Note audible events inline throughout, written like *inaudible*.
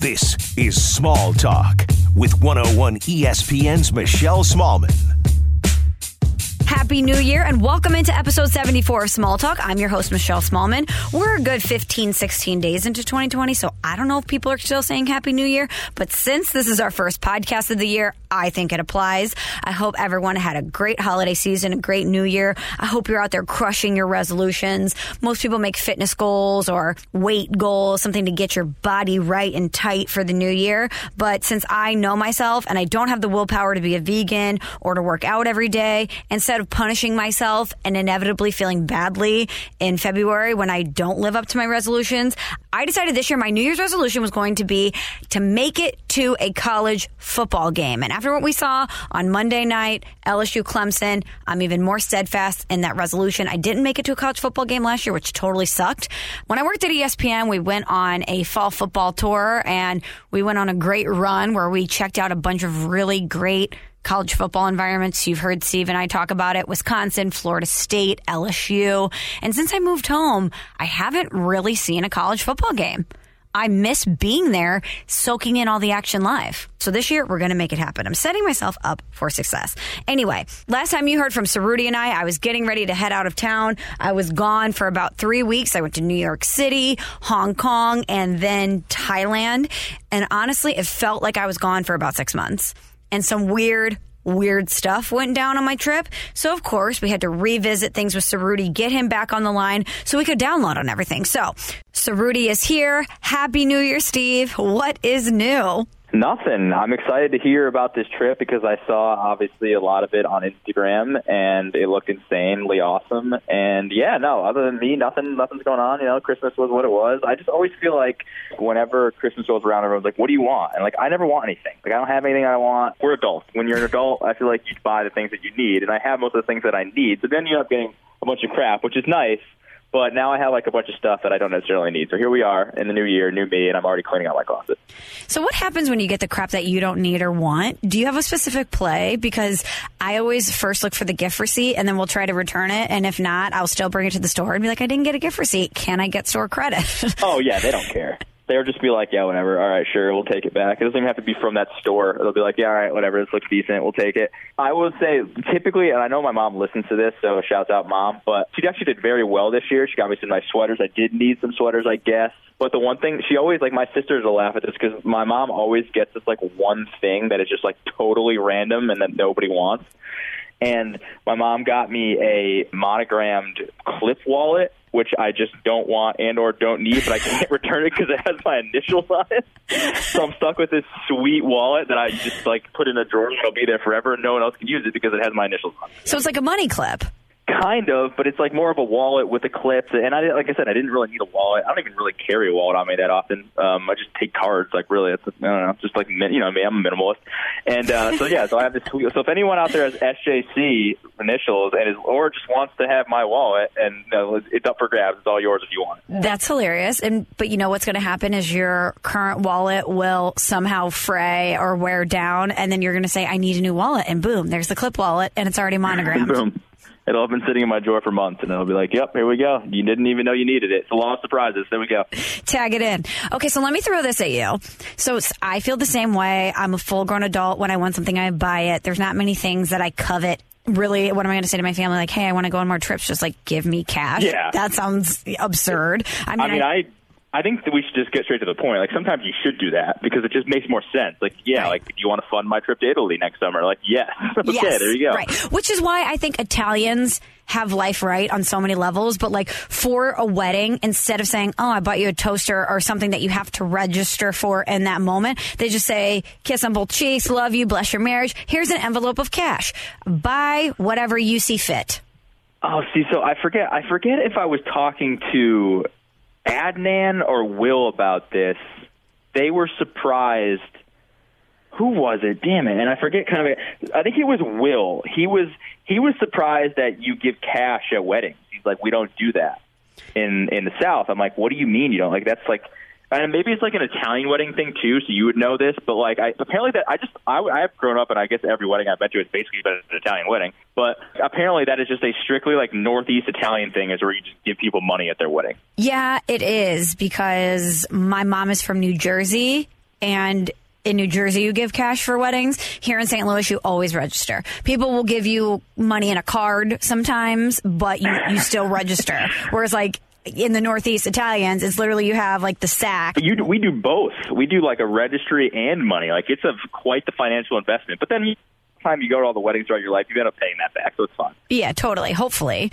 This is Small Talk with 101 ESPN's Michelle Smallman. Happy New Year and welcome into episode 74 of Small Talk. I'm your host, Michelle Smallman. We're a good 15, 16 days into 2020, so I don't know if people are still saying Happy New Year, but since this is our first podcast of the year, I think it applies. I hope everyone had a great holiday season, a great new year. I hope you're out there crushing your resolutions. Most people make fitness goals or weight goals, something to get your body right and tight for the new year. But since I know myself and I don't have the willpower to be a vegan or to work out every day, instead of punishing myself and inevitably feeling badly in February when I don't live up to my resolutions, I decided this year my New Year's resolution was going to be to make it to a college football game. And after what we saw on Monday night, LSU Clemson, I'm even more steadfast in that resolution. I didn't make it to a college football game last year, which totally sucked. When I worked at ESPN, we went on a fall football tour and we went on a great run where we checked out a bunch of really great college football environments. You've heard Steve and I talk about it Wisconsin, Florida State, LSU. And since I moved home, I haven't really seen a college football game. I miss being there, soaking in all the action live. So this year, we're going to make it happen. I'm setting myself up for success. Anyway, last time you heard from Cerruti and I, I was getting ready to head out of town. I was gone for about three weeks. I went to New York City, Hong Kong, and then Thailand. And honestly, it felt like I was gone for about six months. And some weird, weird stuff went down on my trip. So, of course, we had to revisit things with Cerruti, get him back on the line so we could download on everything. So, Cerruti is here. Happy New Year, Steve. What is new? Nothing. I'm excited to hear about this trip because I saw obviously a lot of it on Instagram and it looked insanely awesome. And yeah, no, other than me, nothing nothing's going on. You know, Christmas was what it was. I just always feel like whenever Christmas rolls around everyone's like, What do you want? And like I never want anything. Like I don't have anything I want. We're adults. When you're an adult, I feel like you buy the things that you need and I have most of the things that I need. So then you end up getting a bunch of crap, which is nice. But now I have like a bunch of stuff that I don't necessarily need. So here we are in the new year, new me, and I'm already cleaning out my closet. So what happens when you get the crap that you don't need or want? Do you have a specific play? Because I always first look for the gift receipt and then we'll try to return it. And if not, I'll still bring it to the store and be like, I didn't get a gift receipt. Can I get store credit? *laughs* oh yeah, they don't care they'll just be like, yeah, whatever. All right, sure, we'll take it back. It doesn't even have to be from that store. They'll be like, yeah, all right, whatever. This looks decent. We'll take it. I will say, typically, and I know my mom listens to this, so shouts out, mom. But she actually did very well this year. She got me some nice sweaters. I did need some sweaters, I guess. But the one thing she always like, my sisters will laugh at this because my mom always gets this like one thing that is just like totally random and that nobody wants. And my mom got me a monogrammed clip wallet which I just don't want and or don't need, but I can't *laughs* return it because it has my initials on it. So I'm stuck with this sweet wallet that I just like put in a drawer and it'll be there forever, and no one else can use it because it has my initials on it. So it's like a money clip. Kind of, but it's like more of a wallet with a clip. And I, like I said, I didn't really need a wallet. I don't even really carry a wallet on me that often. Um, I just take cards. Like really, it's I don't know, just like you know me. I'm a minimalist. And uh, so yeah, so I have this. So if anyone out there has SJC initials and is or just wants to have my wallet, and you know, it's up for grabs. It's all yours if you want. That's hilarious. And but you know what's going to happen is your current wallet will somehow fray or wear down, and then you're going to say, "I need a new wallet," and boom, there's the clip wallet, and it's already monogrammed. *laughs* boom it'll have been sitting in my drawer for months, and it'll be like, "Yep, here we go. You didn't even know you needed it. It's a law of surprises. There we go." Tag it in. Okay, so let me throw this at you. So I feel the same way. I'm a full grown adult. When I want something, I buy it. There's not many things that I covet really what am I going to say to my family? Like, hey, I want to go on more trips. Just like give me cash. Yeah, that sounds absurd. I mean, I, mean, I, I I think that we should just get straight to the point. Like sometimes you should do that because it just makes more sense. Like, yeah, right. like do you want to fund my trip to Italy next summer? Like, yes. *laughs* okay, yes, there you go. Right. Which is why I think Italians have life right on so many levels. But like for a wedding, instead of saying, "Oh, I bought you a toaster" or something that you have to register for in that moment, they just say, "Kiss on both cheeks, love you, bless your marriage. Here's an envelope of cash. Buy whatever you see fit." Oh, see, so I forget. I forget if I was talking to Adnan or Will about this. They were surprised. Who was it? Damn it! And I forget kind of. I think it was Will. He was he was surprised that you give cash at weddings. He's like, we don't do that in in the South. I'm like, what do you mean you don't? Like that's like and maybe it's like an Italian wedding thing too, so you would know this. But like, I apparently that I just I, I have grown up, and I guess every wedding I've been to has basically been an Italian wedding. But apparently, that is just a strictly like Northeast Italian thing, is where you just give people money at their wedding. Yeah, it is because my mom is from New Jersey, and in New Jersey, you give cash for weddings. Here in St. Louis, you always register. People will give you money in a card sometimes, but you, you still register. *laughs* Whereas, like, in the Northeast Italians, it's literally you have like the sack. You do, we do both. We do like a registry and money. Like it's a quite the financial investment. But then time you go to all the weddings throughout your life, you end up paying that back, so it's fun. Yeah, totally. Hopefully.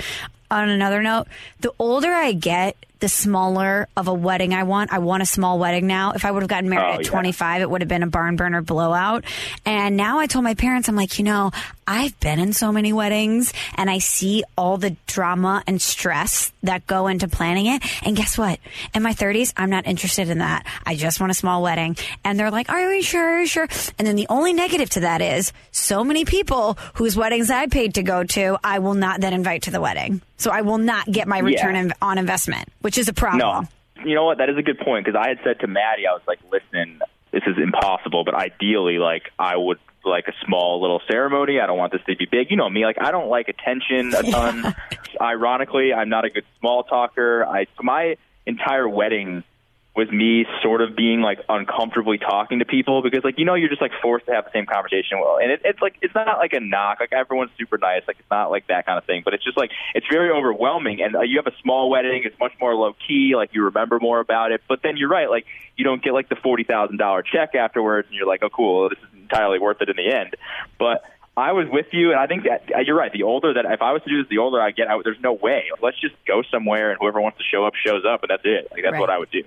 On another note, the older I get, the smaller of a wedding I want. I want a small wedding now. If I would have gotten married Oh, at yeah. 25, it would have been a barn burner blowout. And now I told my parents, I'm like, you know, I've been in so many weddings and I see all the drama and stress that go into planning it. And guess what? In my 30s, I'm not interested in that. I just want a small wedding. And they're like, are you sure? Are you sure? And then the only negative to that is so many people whose weddings I paid to go to, I will not then invite to the wedding. So I will not get my return Yeah. on investment, which is a problem. No, you know what? That is a good point because I had said to Maddie, I was like, "Listen, this is impossible, but ideally, like, I would like a small little ceremony. I don't want this to be big. You know me, like, I don't like attention a ton. *laughs* Ironically, I'm not a good small talker. I my entire wedding was me sort of being like uncomfortably talking to people because like you know you're just like forced to have the same conversation. Well and it, it's like it's not like a knock. Like everyone's super nice. Like it's not like that kind of thing. But it's just like it's very overwhelming. And uh, you have a small wedding. It's much more low key like you remember more about it. But then you're right. Like you don't get like the forty thousand dollar check afterwards and you're like oh cool. This is entirely worth it in the end. But I was with you, and I think that uh, you're right. The older that if I was to do this, the older I get, I, there's no way. Let's just go somewhere, and whoever wants to show up shows up, and that's it. Like that's Right. what I would do.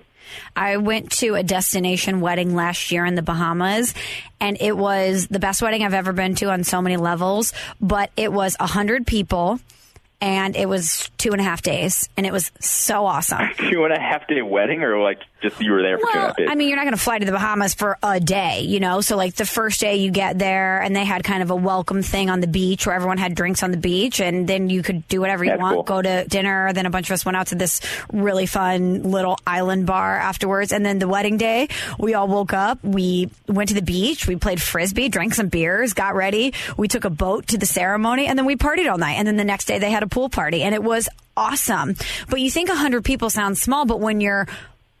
I went to a destination wedding last year in the Bahamas, and it was the best wedding I've ever been to on so many levels. But it was a hundred people, and it was two and a half days, and it was so awesome. *laughs* Two and a half day wedding, or like just you were there for two and a Well, half days. I mean, you're not going to fly to the Bahamas for a day, you know? So, like, the first day you get there, and they had kind of a welcome thing on the beach where everyone had drinks on the beach, and then you could do whatever you That's want, cool. go to dinner. Then a bunch of us went out to this really fun little island bar afterwards. And then the wedding day, we all woke up, we went to the beach, we played frisbee, drank some beers, got ready. We took a boat to the ceremony, and then we partied all night. And then the next day, they had a pool party, and it was awesome. But you think 100 people sounds small, but when you're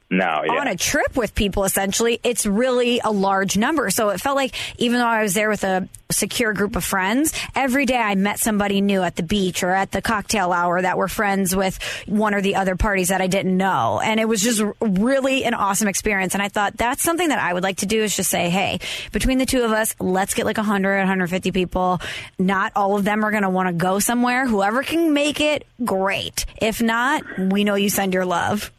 no, yeah. on a trip with people essentially it's really a large number. So it felt like even though i was there with a secure group of friends every day i met somebody new at the beach or at the cocktail hour that were friends with one or the other parties that i didn't know. And it was just really an awesome experience. And i thought that's something that i would like to do is just say hey between the two of us let's get like 100 150 people. Not all of them are going to want to go somewhere. Whoever can make it great. If not we know you send your love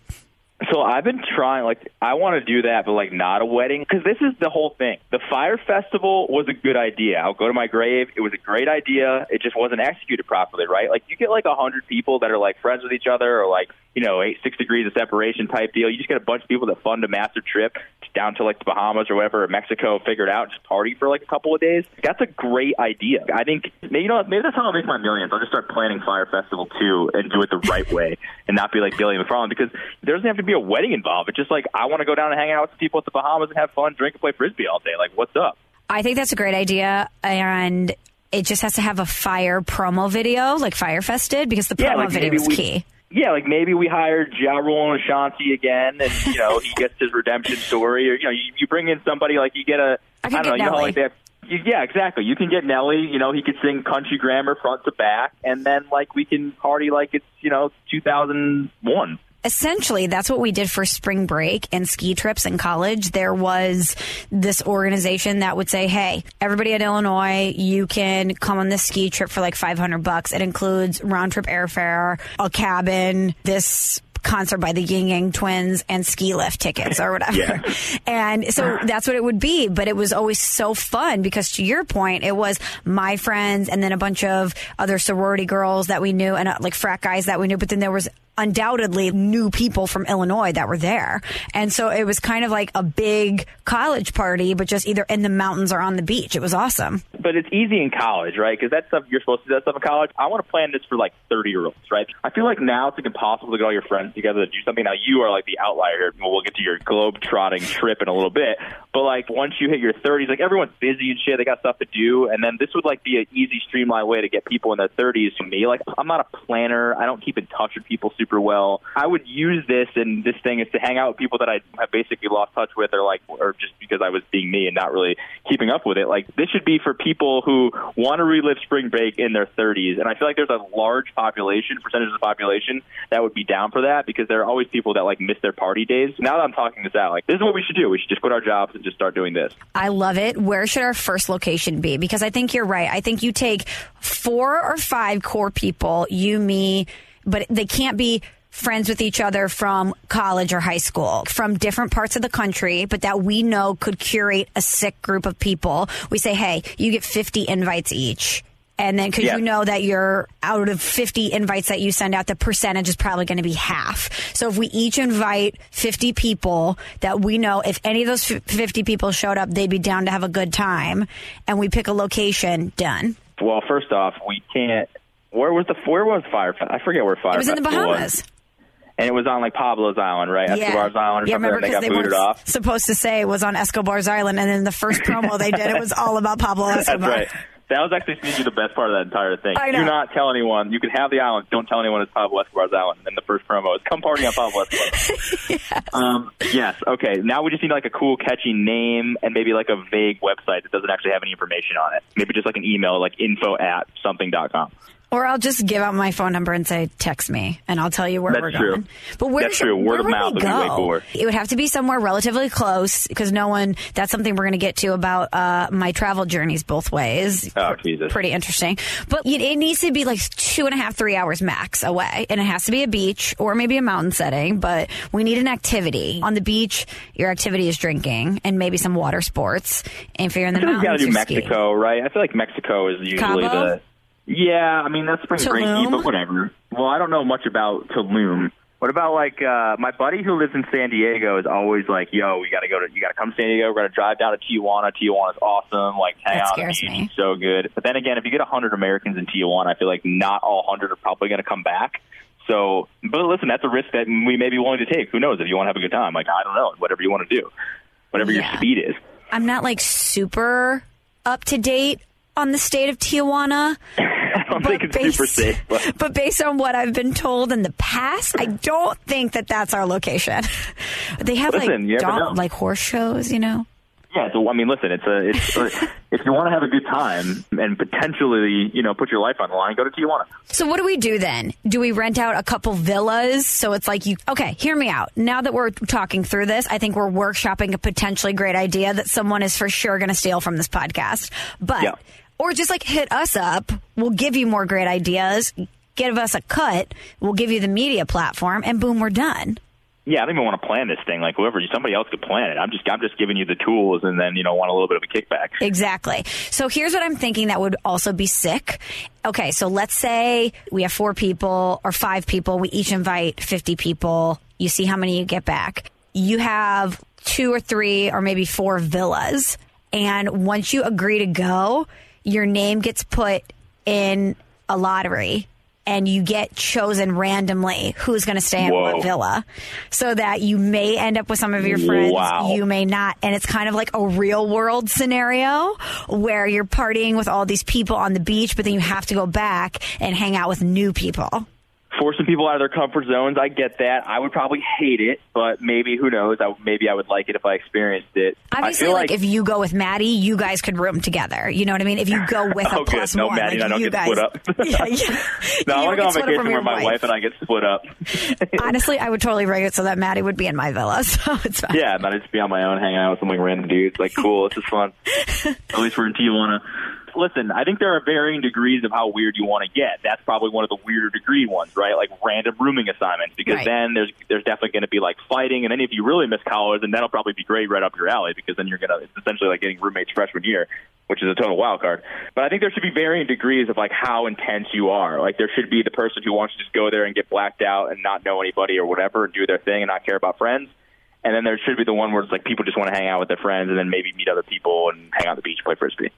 So I've been trying, like, I want to do that, but like not a wedding, because this is the whole thing. The Fyre Festival was a good idea. I'll go to my grave. It was a great idea. It just wasn't executed properly, right? Like, you get like a hundred people that are like friends with each other, or like, you know, eight six degrees of separation type deal. You just get a bunch of people that fund a massive trip down to like the Bahamas or whatever, or Mexico, figure it out, just party for like a couple of days. That's a great idea. I think, you know, maybe that's how I'll make my millions. I'll just start planning Fyre Festival too, and do it the right way, and not be like Billy McFarland, because there doesn't have to be a wedding involved. It's just like I want to go down and hang out with some people at the Bahamas and have fun, drink and play frisbee all day. Like, what's up? I think that's a great idea, and it just has to have a fire promo video, like Fyre Fest did, because the promo Yeah, like video is key. Yeah, like maybe we hired Ja Rule and Ashanti again, and you know he gets his redemption story, or you know you, you bring in somebody like you get a I could don't know, get you know Nelly. like they have, you, yeah, exactly. You can get Nelly. You know he could sing country grammar front to back, and then like we can party like it's you know 2001. Essentially, that's what we did for spring break and ski trips in college. There was this organization that would say, "Hey, everybody at Illinois, you can come on this ski trip for like 500 bucks. It includes round trip airfare, a cabin, this concert by the Ying Yang Twins, and ski lift tickets or whatever." Yeah. *laughs* And so that's what it would be. But it was always so fun because to your point, it was my friends and then a bunch of other sorority girls that we knew and uh, like frat guys that we knew. But then there was undoubtedly new people from Illinois that were there. And so it was kind of like a big college party, but just either in the mountains or on the beach. It was awesome. But it's easy in college, right? Because that stuff you're supposed to do that stuff in college. I want to plan this for like 30 year olds, right? I feel like now it's like impossible to get all your friends together to do something. Now you are like the outlier. Well, we'll get to your globe trotting trip in a little bit. But like once you hit your 30s, like everyone's busy and shit. They got stuff to do, and then this would like be an easy, streamlined way to get people in their 30s. To me, like I'm not a planner. I don't keep in touch with people super well. I would use this and this thing is to hang out with people that I have basically lost touch with, or like, or just because I was being me and not really keeping up with it. Like this should be for people who want to relive spring break in their 30s, and I feel like there's a large population, percentage of the population that would be down for that because there are always people that like miss their party days. Now that I'm talking this out, like this is what we should do. We should just quit our jobs and just start doing this. I love it. Where should our first location be? Because I think you're right. I think you take four or five core people, you, me, but they can't be friends with each other from college or high school, from different parts of the country, but that we know could curate a sick group of people. We say, hey, you get 50 invites each. And then, because Yeah. you know that you're out of 50 invites that you send out, the percentage is probably going to be half. So if we each invite 50 people that we know, if any of those 50 people showed up, they'd be down to have a good time, and we pick a location, done. Well, first off, we can't. Where was the where was Fyre? Fe- I forget where Fyre It was in the Bahamas. and it was on like Pablo's Island, right? Escobar's Island or yeah, something. remember they because got they booted weren't off. supposed to say it was on Escobar's Island, and then the first promo they did, it was all about Pablo *laughs* Escobar. That's right. That was actually sneaky the best part of that entire thing. Do not tell anyone. You can have the island. Don't tell anyone it's Pablo Escobar's island. And the first promo is come party on Pablo *laughs* Escobar. Um, yes. Okay. Now we just need like a cool, catchy name and maybe like a vague website that doesn't actually have any information on it. Maybe just like an email, like info at something dot com. Or I'll just give out my phone number and say, text me, and I'll tell you where That's we're true. going. But where That's true. Word where of would mouth we would go? It would have to be somewhere relatively close because no one, that's something we're going to get to about uh, my travel journeys both ways. Oh, Jesus. Pretty interesting. But it, needs to be like two and a half, three hours max away. And it has to be a beach or maybe a mountain setting, but we need an activity. On the beach, your activity is drinking and maybe some water sports. And if you're in the I feel you got to do skiing. Mexico, right? I feel like Mexico is usually Cabo? the. Yeah, I mean that's spring breaky, Tulum? but whatever. Well, I don't know much about Tulum. What about like uh my buddy who lives in San Diego is always like, "Yo, we got to go to you got to come to San Diego. We're going to drive down to Tijuana. Tijuana's awesome. Like hang That out on scares me. it's so good." But then again, if you get a hundred Americans in Tijuana, I feel like not all hundred are probably going to come back. So, but listen, that's a risk that we may be willing to take. Who knows? If you want to have a good time, like I don't know, whatever you want to do, whatever your speed is. I'm not like super up to date on the state of Tijuana. *laughs* I don't think it's based, super safe, but *laughs* but based on what I've been told in the past, I don't think that that's our location. *laughs* they have Listen, like dog- like horse shows, you know. Yeah, so I mean, listen, it's a it's uh, *laughs* if you want to have a good time and potentially, you know, put your life on the line, go to Tijuana. So what do we do then? Do we rent out a couple villas? So it's like you okay, hear me out. Now that we're talking through this, I think we're workshopping a potentially great idea that someone is for sure going to steal from this podcast. But Yeah. Or just like hit us up. We'll give you more great ideas. Give us a cut. We'll give you the media platform and boom, we're done. Yeah, I don't even want to plan this thing. Like whoever, somebody else could plan it. I'm just I'm just giving you the tools, and then you know want a little bit of a kickback. Exactly. So here's what I'm thinking that would also be sick. Okay, so let's say we have four people or five people. We each invite 50 people. You see how many you get back. You have two or three or maybe four villas. And once you agree to go, your name gets put in a lottery and you get chosen randomly who's going to stay in Whoa. what villa so that you may end up with some of your friends. Wow. You may not. And it's kind of like a real world scenario where you're partying with all these people on the beach, but then you have to go back and hang out with new people. Forcing people out of their comfort zones, I get that. I would probably hate it, but maybe who knows? I, maybe I would like it if I experienced it. Obviously, I feel like, if you go with Maddie, you guys could room together. You know what I mean? If you go with *laughs* a Oh, plus No, one, Maddie like and I don't you get guys, split up. *laughs* yeah, yeah. *laughs* no, I want to go on vacation where my wife and I get split up. Honestly, I would totally rig it so that Maddie would be in my villa. So it's fine. Yeah, and I'd just be on my own, hanging out with some like random dudes. Like, cool, this is fun. At least we're in Tijuana. Listen, I think there are varying degrees of how weird you want to get. That's probably one of the weirder degree ones, right? Like random rooming assignments, because Right. then there's there's definitely going to be like fighting, and then if you really miss college, then that'll probably be great right up your alley, because then you're gonna it's essentially like getting roommates freshman year, which is a total wild card. But I think there should be varying degrees of like how intense you are. Like there should be the person who wants to just go there and get blacked out and not know anybody or whatever, and do their thing and not care about friends. And then there should be the one where it's like people just want to hang out with their friends and then maybe meet other people and hang out the beach, play frisbee.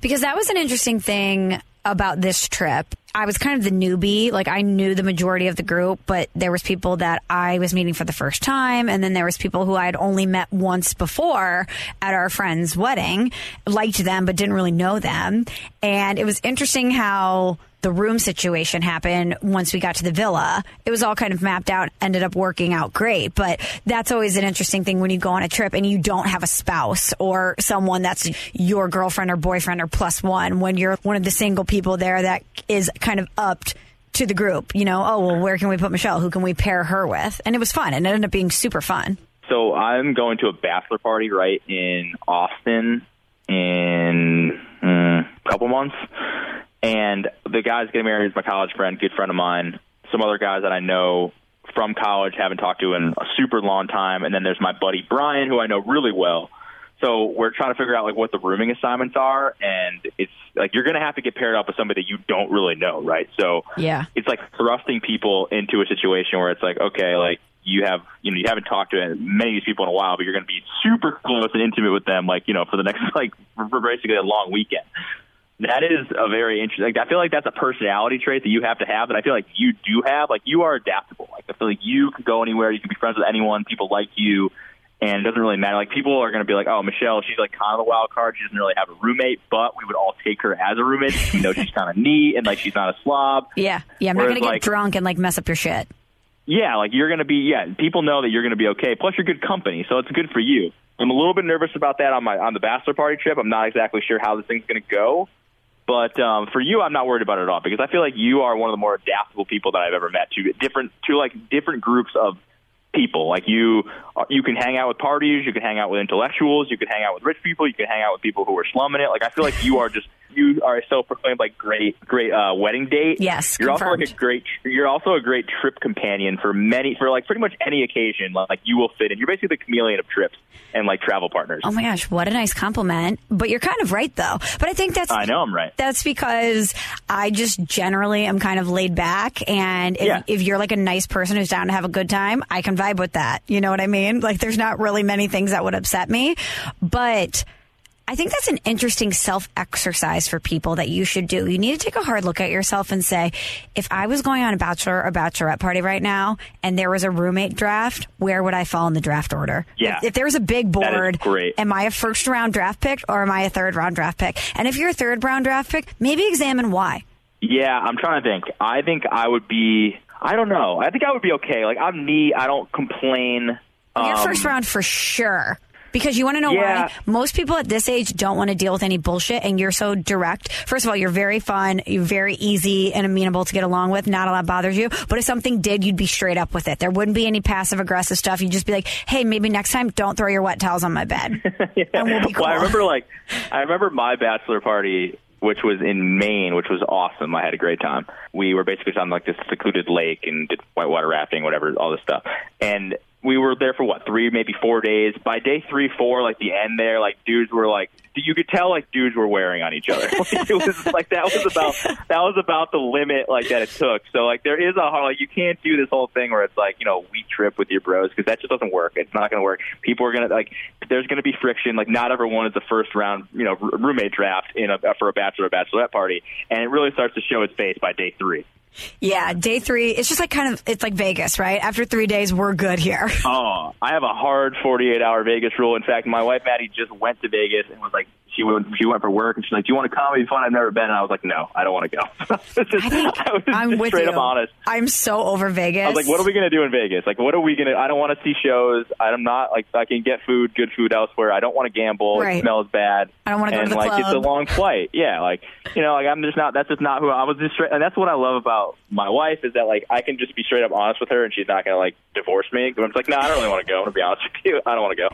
Because that was an interesting thing about this trip. I was kind of the newbie. Like I knew the majority of the group, but there was people that I was meeting for the first time, and then there was people who I had only met once before at our friend's wedding, liked them but didn't really know them, and it was interesting how the room situation happened once we got to the villa. It was all kind of mapped out, ended up working out great. But that's always an interesting thing when you go on a trip and you don't have a spouse or someone that's your girlfriend or boyfriend or plus one when you're one of the single people there that is kind of upped to the group. You know, oh, well, where can we put Michelle? Who can we pair her with? And it was fun. And it ended up being super fun. So I'm going to a bachelor party right in Austin in mm, a couple months. And the guy's getting married is my college friend, good friend of mine. Some other guys that I know from college haven't talked to in a super long time. And then there's my buddy Brian, who I know really well. So we're trying to figure out like what the rooming assignments are, and it's like you're going to have to get paired up with somebody that you don't really know, right? So yeah, it's like thrusting people into a situation where it's like, okay, like you have you know you haven't talked to many of these people in a while, but you're going to be super close and intimate with them, like you know for the next *laughs* like for basically a long weekend. That is a very interesting. Like, I feel like that's a personality trait that you have to have. That I feel like you do have. Like you are adaptable. Like I feel like you can go anywhere. You can be friends with anyone. People like you, and it doesn't really matter. Like people are going to be like, "Oh, Michelle, she's like kind of a wild card. She doesn't really have a roommate, but we would all take her as a roommate. We know she's kind of neat and like she's not a slob. *laughs* Yeah, yeah. I'm Whereas, not going to get drunk and like mess up your shit. Yeah, like you're going to be. Yeah, people know that you're going to be okay. Plus, you're good company, so it's good for you. I'm a little bit nervous about that on my on the bachelor party trip. I'm not exactly sure how this thing's going to go. But um, for you, I'm not worried about it at all because I feel like you are one of the more adaptable people that I've ever met to different to like different groups of people. Like you, uh, you can hang out with parties, you can hang out with intellectuals, you can hang out with rich people, you can hang out with people who are slumming it. Like I feel like you are just you are a self-proclaimed like great, great uh, wedding date. Yes, you're also confirmed. like a great. You're also a great trip companion for many for like pretty much any occasion. Like you will fit in. You're basically the chameleon of trips and like travel partners. Oh my gosh, what a nice compliment. But you're kind of right though. But I think that's I know I'm right. That's because I just generally am kind of laid back and if, Yeah. if you're like a nice person who's down to have a good time, I can vibe with that. You know what I mean? Like there's not really many things that would upset me, but I think that's an interesting self exercise for people that you should do. You need to take a hard look at yourself and say, if I was going on a bachelor or bachelorette party right now and there was a roommate draft, where would I fall in the draft order? Yeah. If, if there was a big board, great. am I a first round draft pick or am I a third round draft pick? And if you're a third round draft pick, maybe examine why. Yeah, I'm trying to think. I think I would be. I don't know. I think I would be okay. Like I'm neat. I don't complain. Your Um, first round for sure. Because you want to know Yeah. why? Most people at this age don't want to deal with any bullshit, and you're so direct. First of all, you're very fun, you're very easy and amenable to get along with. Not a lot bothers you. But if something did, you'd be straight up with it. There wouldn't be any passive aggressive stuff. You'd just be like, "Hey, maybe next time, don't throw your wet towels on my bed." *laughs* And we'll be cool. Well, I remember like I remember my bachelor party, which was in Maine, which was awesome. I had a great time. We were basically on like this secluded lake and did whitewater rafting, whatever, all this stuff. And we were there for what three, maybe four days. By day three, four, like the end there, like dudes were like you could tell like dudes were wearing on each other. *laughs* It was like that was about that was about the limit like that it took. So like there is a like you can't do this whole thing where it's like you know week trip with your bros because that just doesn't work. It's not going to work. People are to like there's going to be friction. Like not everyone is the first round you know roommate draft in a for a bachelor or bachelorette party, and it really starts to show its face by day three. Yeah, day three. It's just like kind of it's like Vegas, right? After three days, we're good here. Oh, I have a hard 48 hour Vegas rule. In fact, my wife Maddie just went to Vegas and was like, she went, she went for work and she's like, "Do you want to come? It'd be fun. I've never been." And I was like, "No, I don't want to go." Just- *laughs* I think *laughs* I just with straight you. up honest. I'm so over Vegas. I was like, "What are we gonna do in Vegas? Like, what are we gonna? I don't want to see shows. I'm not like I can get food, good food elsewhere. I don't want to gamble. Right. It smells bad. I don't wanna go to the like it's a long flight. *laughs* Yeah, like you know, like I'm just not. That's just not who I was. Just straight, and that's what I love about my wife is that like I can just be straight up honest with her, and she's not gonna like divorce me. But I'm like, no, I don't really want to go. To be honest with you, I don't want to go.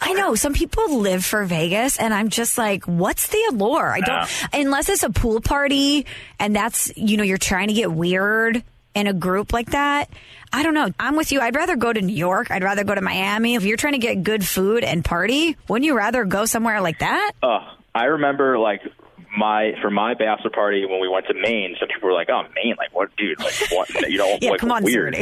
I know some people live for Vegas, and I'm just like, what's the allure? I don't unless it's a pool party, and that's you know you're trying to get weird in a group like that. I don't know. I'm with you. I'd rather go to New York. I'd rather go to Miami. If you're trying to get good food and party, wouldn't you rather go somewhere like that? Uh, I remember like my for my bachelor party when we went to Maine. Some people were like, "Oh, Maine, like what, dude? Like what? You don't *laughs* Yeah, like come on, weird."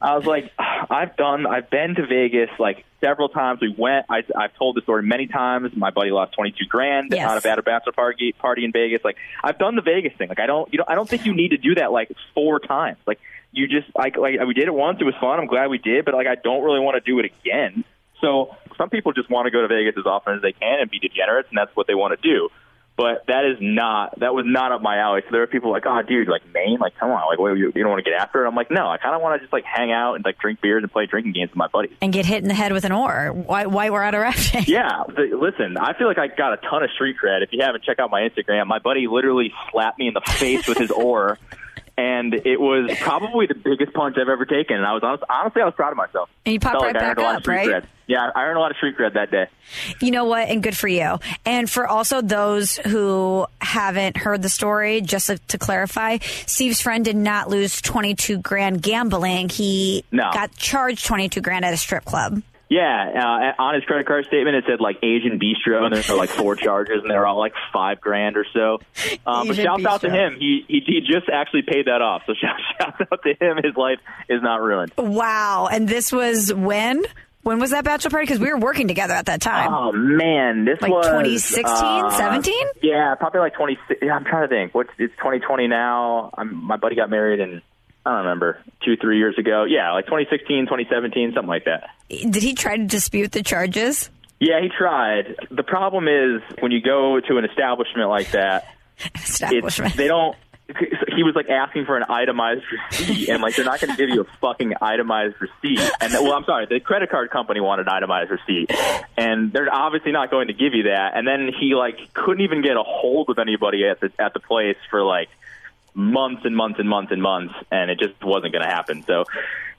I was like, *sighs* I've done, I've been to Vegas like several times. We went. I, I've told the story many times. My buddy lost 22 grand Yes. on a bad bachelor party party in Vegas. Like I've done the Vegas thing. Like I don't, you know, I don't think you need to do that like four times. Like you just like like we did it once. It was fun. I'm glad we did, but like I don't really want to do it again. So some people just want to go to Vegas as often as they can and be degenerates, and that's what they want to do. But that is not that was not up my alley. So there are people like, oh, dude, like Maine, like come on, like what, you, you don't want to get after it. I'm like, no, I kind of want to just like hang out and like drink beers and play drinking games with my buddies. And get hit in the head with an oar. Why, why we're out of rafting? Yeah, listen, I feel like I got a ton of street cred. If you haven't, checked out my Instagram. My buddy literally slapped me in the face with his oar, *laughs* and it was *laughs* probably the biggest punch I've ever taken. And I was honest, honestly, I was proud of myself. And you popped right like back a lot of up, right? Cred. Yeah, I earned a lot of street cred that day. You know what? And good for you. And for also those who haven't heard the story, just to, to clarify, Steve's friend did not lose 22 grand gambling. He No. got charged 22 grand at a strip club. Yeah, uh, on his credit card statement it said like Asian Bistro, and there were like four *laughs* charges, and they were all like five grand or so. Um, but shouts out to him. He, he he just actually paid that off. So *laughs* shout, shouts out to him. His life is not ruined. Wow. And this was when? When was that bachelor party? Because we were working together at that time. Oh man, this Like was 2016, uh, 17? Yeah, probably like twenty. Yeah, I'm trying to think. What's it's 2020 now? I'm, my buddy got married in I don't remember two three years ago. Yeah, like 2016, 2017, something like that. Did he try to dispute the charges? Yeah, he tried. The problem is when you go to an establishment like that, *laughs* Establishment. they don't. He was like asking for an itemized receipt, and like they're not going to give you a fucking itemized receipt. And well, I'm sorry, the credit card company wanted an itemized receipt, and they're obviously not going to give you that. And then he like couldn't even get a hold of anybody at the at the place for like months and months and months and months, and it just wasn't going to happen. So.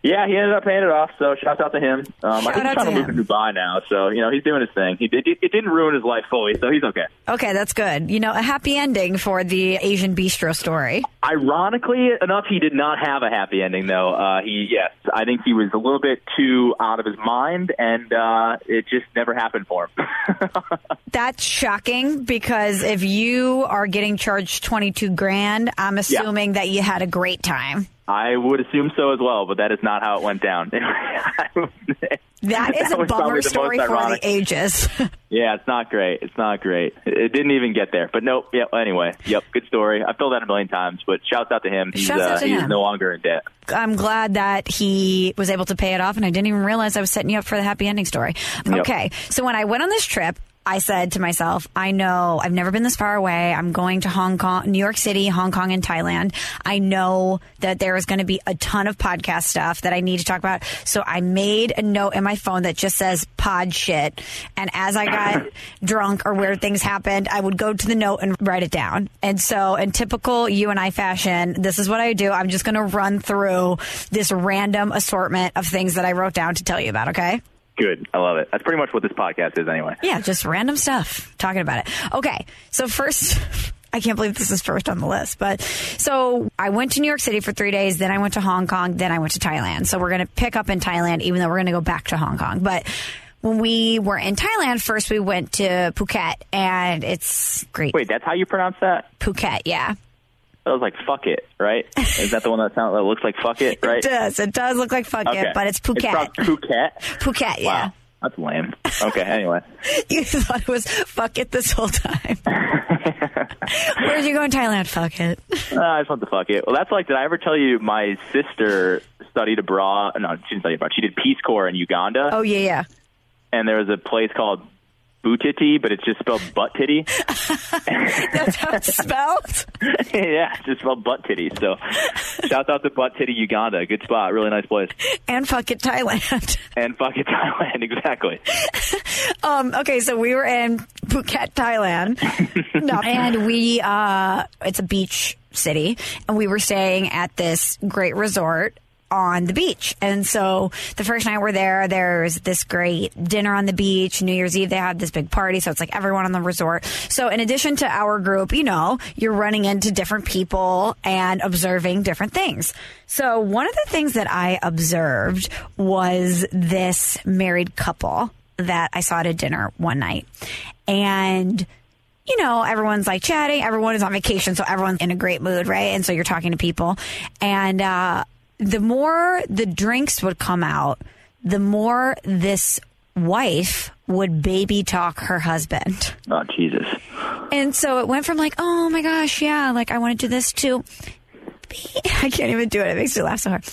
Yeah, he ended up paying it off. So shout out to him. Um, I think he's trying to to move to Dubai now, so you know he's doing his thing. He did. It didn't ruin his life fully, so he's okay. Okay, that's good. You know, a happy ending for the Asian bistro story. Ironically enough, he did not have a happy ending, though. Uh, he, yes, I think he was a little bit too out of his mind, and uh, it just never happened for him. *laughs* That's shocking because if you are getting charged 22 grand, I'm assuming that you had a great time. I would assume so as well, but that is not how it went down. *laughs* That is *laughs* a bummer story for the ages. *laughs* Yeah, it's not great. It's not great. It, didn't even get there. But nope. Yep. Anyway, yep. Good story. I filled that a million times, but shouts out to him. He's Shouts out uh, to he's him. no longer in debt. I'm glad that he was able to pay it off, and I didn't even realize I was setting you up for the happy ending story. Yep. Okay, so when I went on this trip, I said to myself, I know I've never been this far away. I'm going to Hong Kong, New York City, Hong Kong, and Thailand. I know that there is going to be a ton of podcast stuff that I need to talk about. So I made a note in my phone that just says pod shit. And as I got *coughs* drunk or weird things happened, I would go to the note and write it down. And so in typical you and I fashion, this is what I do. I'm just going to run through this random assortment of things that I wrote down to tell you about. Okay. Good. I love it. That's pretty much what this podcast is, anyway. Yeah, just random stuff talking about it. Okay, so first, *laughs* I can't believe this is first on the list, but so I went to New York City for three days, then I went to Hong Kong, then I went to Thailand. So we're going to pick up in Thailand, even though we're going to go back to Hong Kong. But when we were in Thailand, first we went to Phuket, and it's great. Wait, that's how you pronounce that? Phuket, yeah. That was like fuck it, right? Is that the one that sounds that looks like fuck it, *laughs* right? It does. It does look like fuck Okay. it, but it's It's Phuket. called Phuket. Phuket, yeah. Wow, that's lame. Okay, anyway. *laughs* You thought it was fuck it this whole time. *laughs* Where'd you go in Thailand? Fuck it. Uh, I just want to fuck it. Well, that's like, did I ever tell you my sister studied abroad? No, she didn't study abroad. She did Peace Corps in Uganda, Oh, yeah, yeah. and there was a place called Bootiti, but it's just spelled butt titty. *laughs* *laughs* That's how it's spelled. yeah, it's just spelled butt titty. So, shout out to Butt Titty Uganda. Good spot. Really nice place. And fuck it, Thailand. And fuck it, *laughs* Thailand. Exactly. Um, okay, so we were in Phuket, Thailand. no, and we, uh, it's a beach city, and we were staying at this great resort on the beach. And so the first night we're there, there's this great dinner on the beach. New Year's Eve, they have this big party. So it's like everyone on the resort. So in addition to our group, you know, you're running into different people and observing different things. So one of the things that I observed was this married couple that I saw at a dinner one night. And you know, everyone's like chatting, everyone is on vacation, so everyone's in a great mood, right? And so you're talking to people. And uh, the more the drinks would come out, the more this wife would baby talk her husband. Oh Jesus. And so it went from like, oh my gosh, yeah, like I want to do this to, *laughs* I can't even do it. It makes me laugh so hard.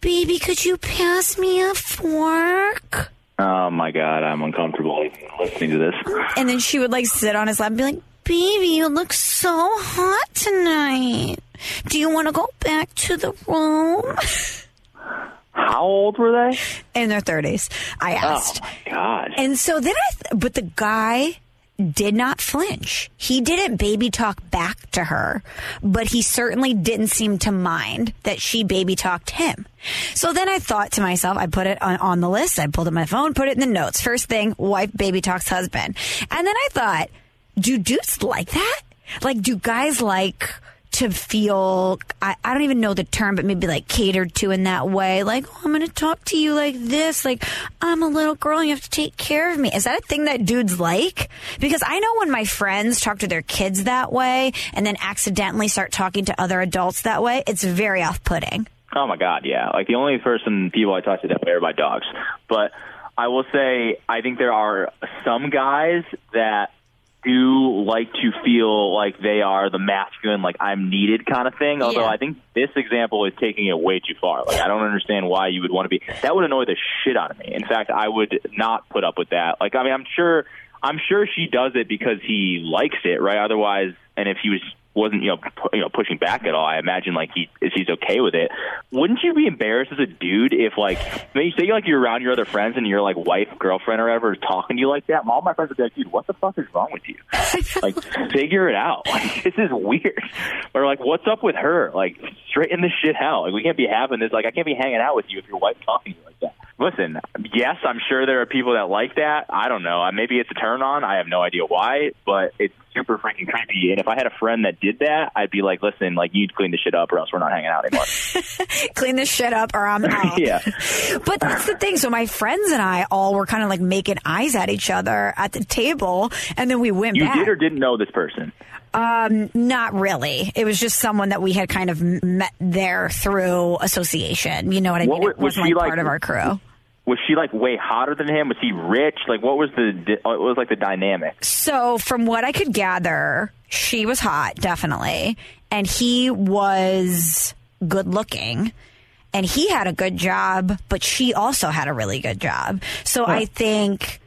Baby, could you pass me a fork? Oh my God, I'm uncomfortable listening to this. And then she would like sit on his lap and be like, baby, you look so hot tonight. Do you want to go back to the room? How old were they? In their 30s, I oh, asked. Oh my God. And so then I, th- but the guy did not flinch. He didn't baby talk back to her, but he certainly didn't seem to mind that she baby talked him. So then I thought to myself, I put it on, on the list. I pulled up my phone, put it in the notes. First thing, wife baby talks husband. And then I thought, do dudes like that? Like, do guys like to feel, I, I don't even know the term, but maybe like catered to in that way? Like, oh, I'm going to talk to you like this. Like, I'm a little girl and you have to take care of me. Is that a thing that dudes like? Because I know when my friends talk to their kids that way and then accidentally start talking to other adults that way, it's very off putting. Oh my God, yeah. Like the only person people I talk to that way are my dogs. But I will say, I think there are some guys that do like to feel like they are the masculine, like I'm needed kind of thing. Although Yeah. I think this example is taking it way too far. Like I don't understand why you would want to be. That would annoy the shit out of me. In fact, I would not put up with that. Like I mean, I'm sure, I'm sure she does it because he likes it, right? Otherwise, and if he was wasn't you know pu- you know pushing back at all, I imagine like he if he's okay with it. Wouldn't you be embarrassed as a dude if like maybe say like you're around your other friends and your like wife, girlfriend, or whatever is talking to you like that? All my friends would be like, dude, what the fuck is wrong with you? *laughs* like figure it out. *laughs* Like this is weird. Or like what's up with her? Like straighten this shit out. Like we can't be having this. Like I can't be hanging out with you if your wife's talking to you like that. Listen, yes, I'm sure there are people that like that. I don't know. Uh, Maybe it's a turn on. I have no idea why, but it's super freaking creepy. And if I had a friend that did that, I'd be like, listen, like you need to clean this shit up or else we're not hanging out anymore. *laughs* Clean this shit up or I'm out. *laughs* yeah. But that's the thing. So my friends and I all were kind of like making eyes at each other at the table, and then we went You back. did or didn't know this person? Um, not really. It was just someone that we had kind of met there through association. You know what I What mean? wa- It was wasn't she like like- part of our crew. Was she like way hotter than him? Was he rich? Like what was the di- uh, what was like the dynamic? So from what I could gather, she was hot, definitely, and he was good looking. And he had a good job, but she also had a really good job. So I think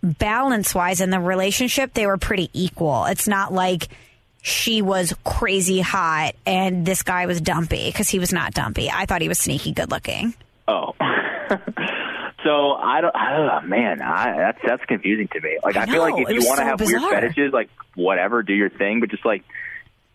balance wise in the relationship, they were pretty equal. It's not like she was crazy hot and this guy was dumpy because he was not dumpy. I thought he was sneaky good looking. Oh. *laughs* so I don't. Oh man, I, that's that's confusing to me. Like I, I feel like if you want to so have bizarre. weird fetishes, like whatever, do your thing. But just like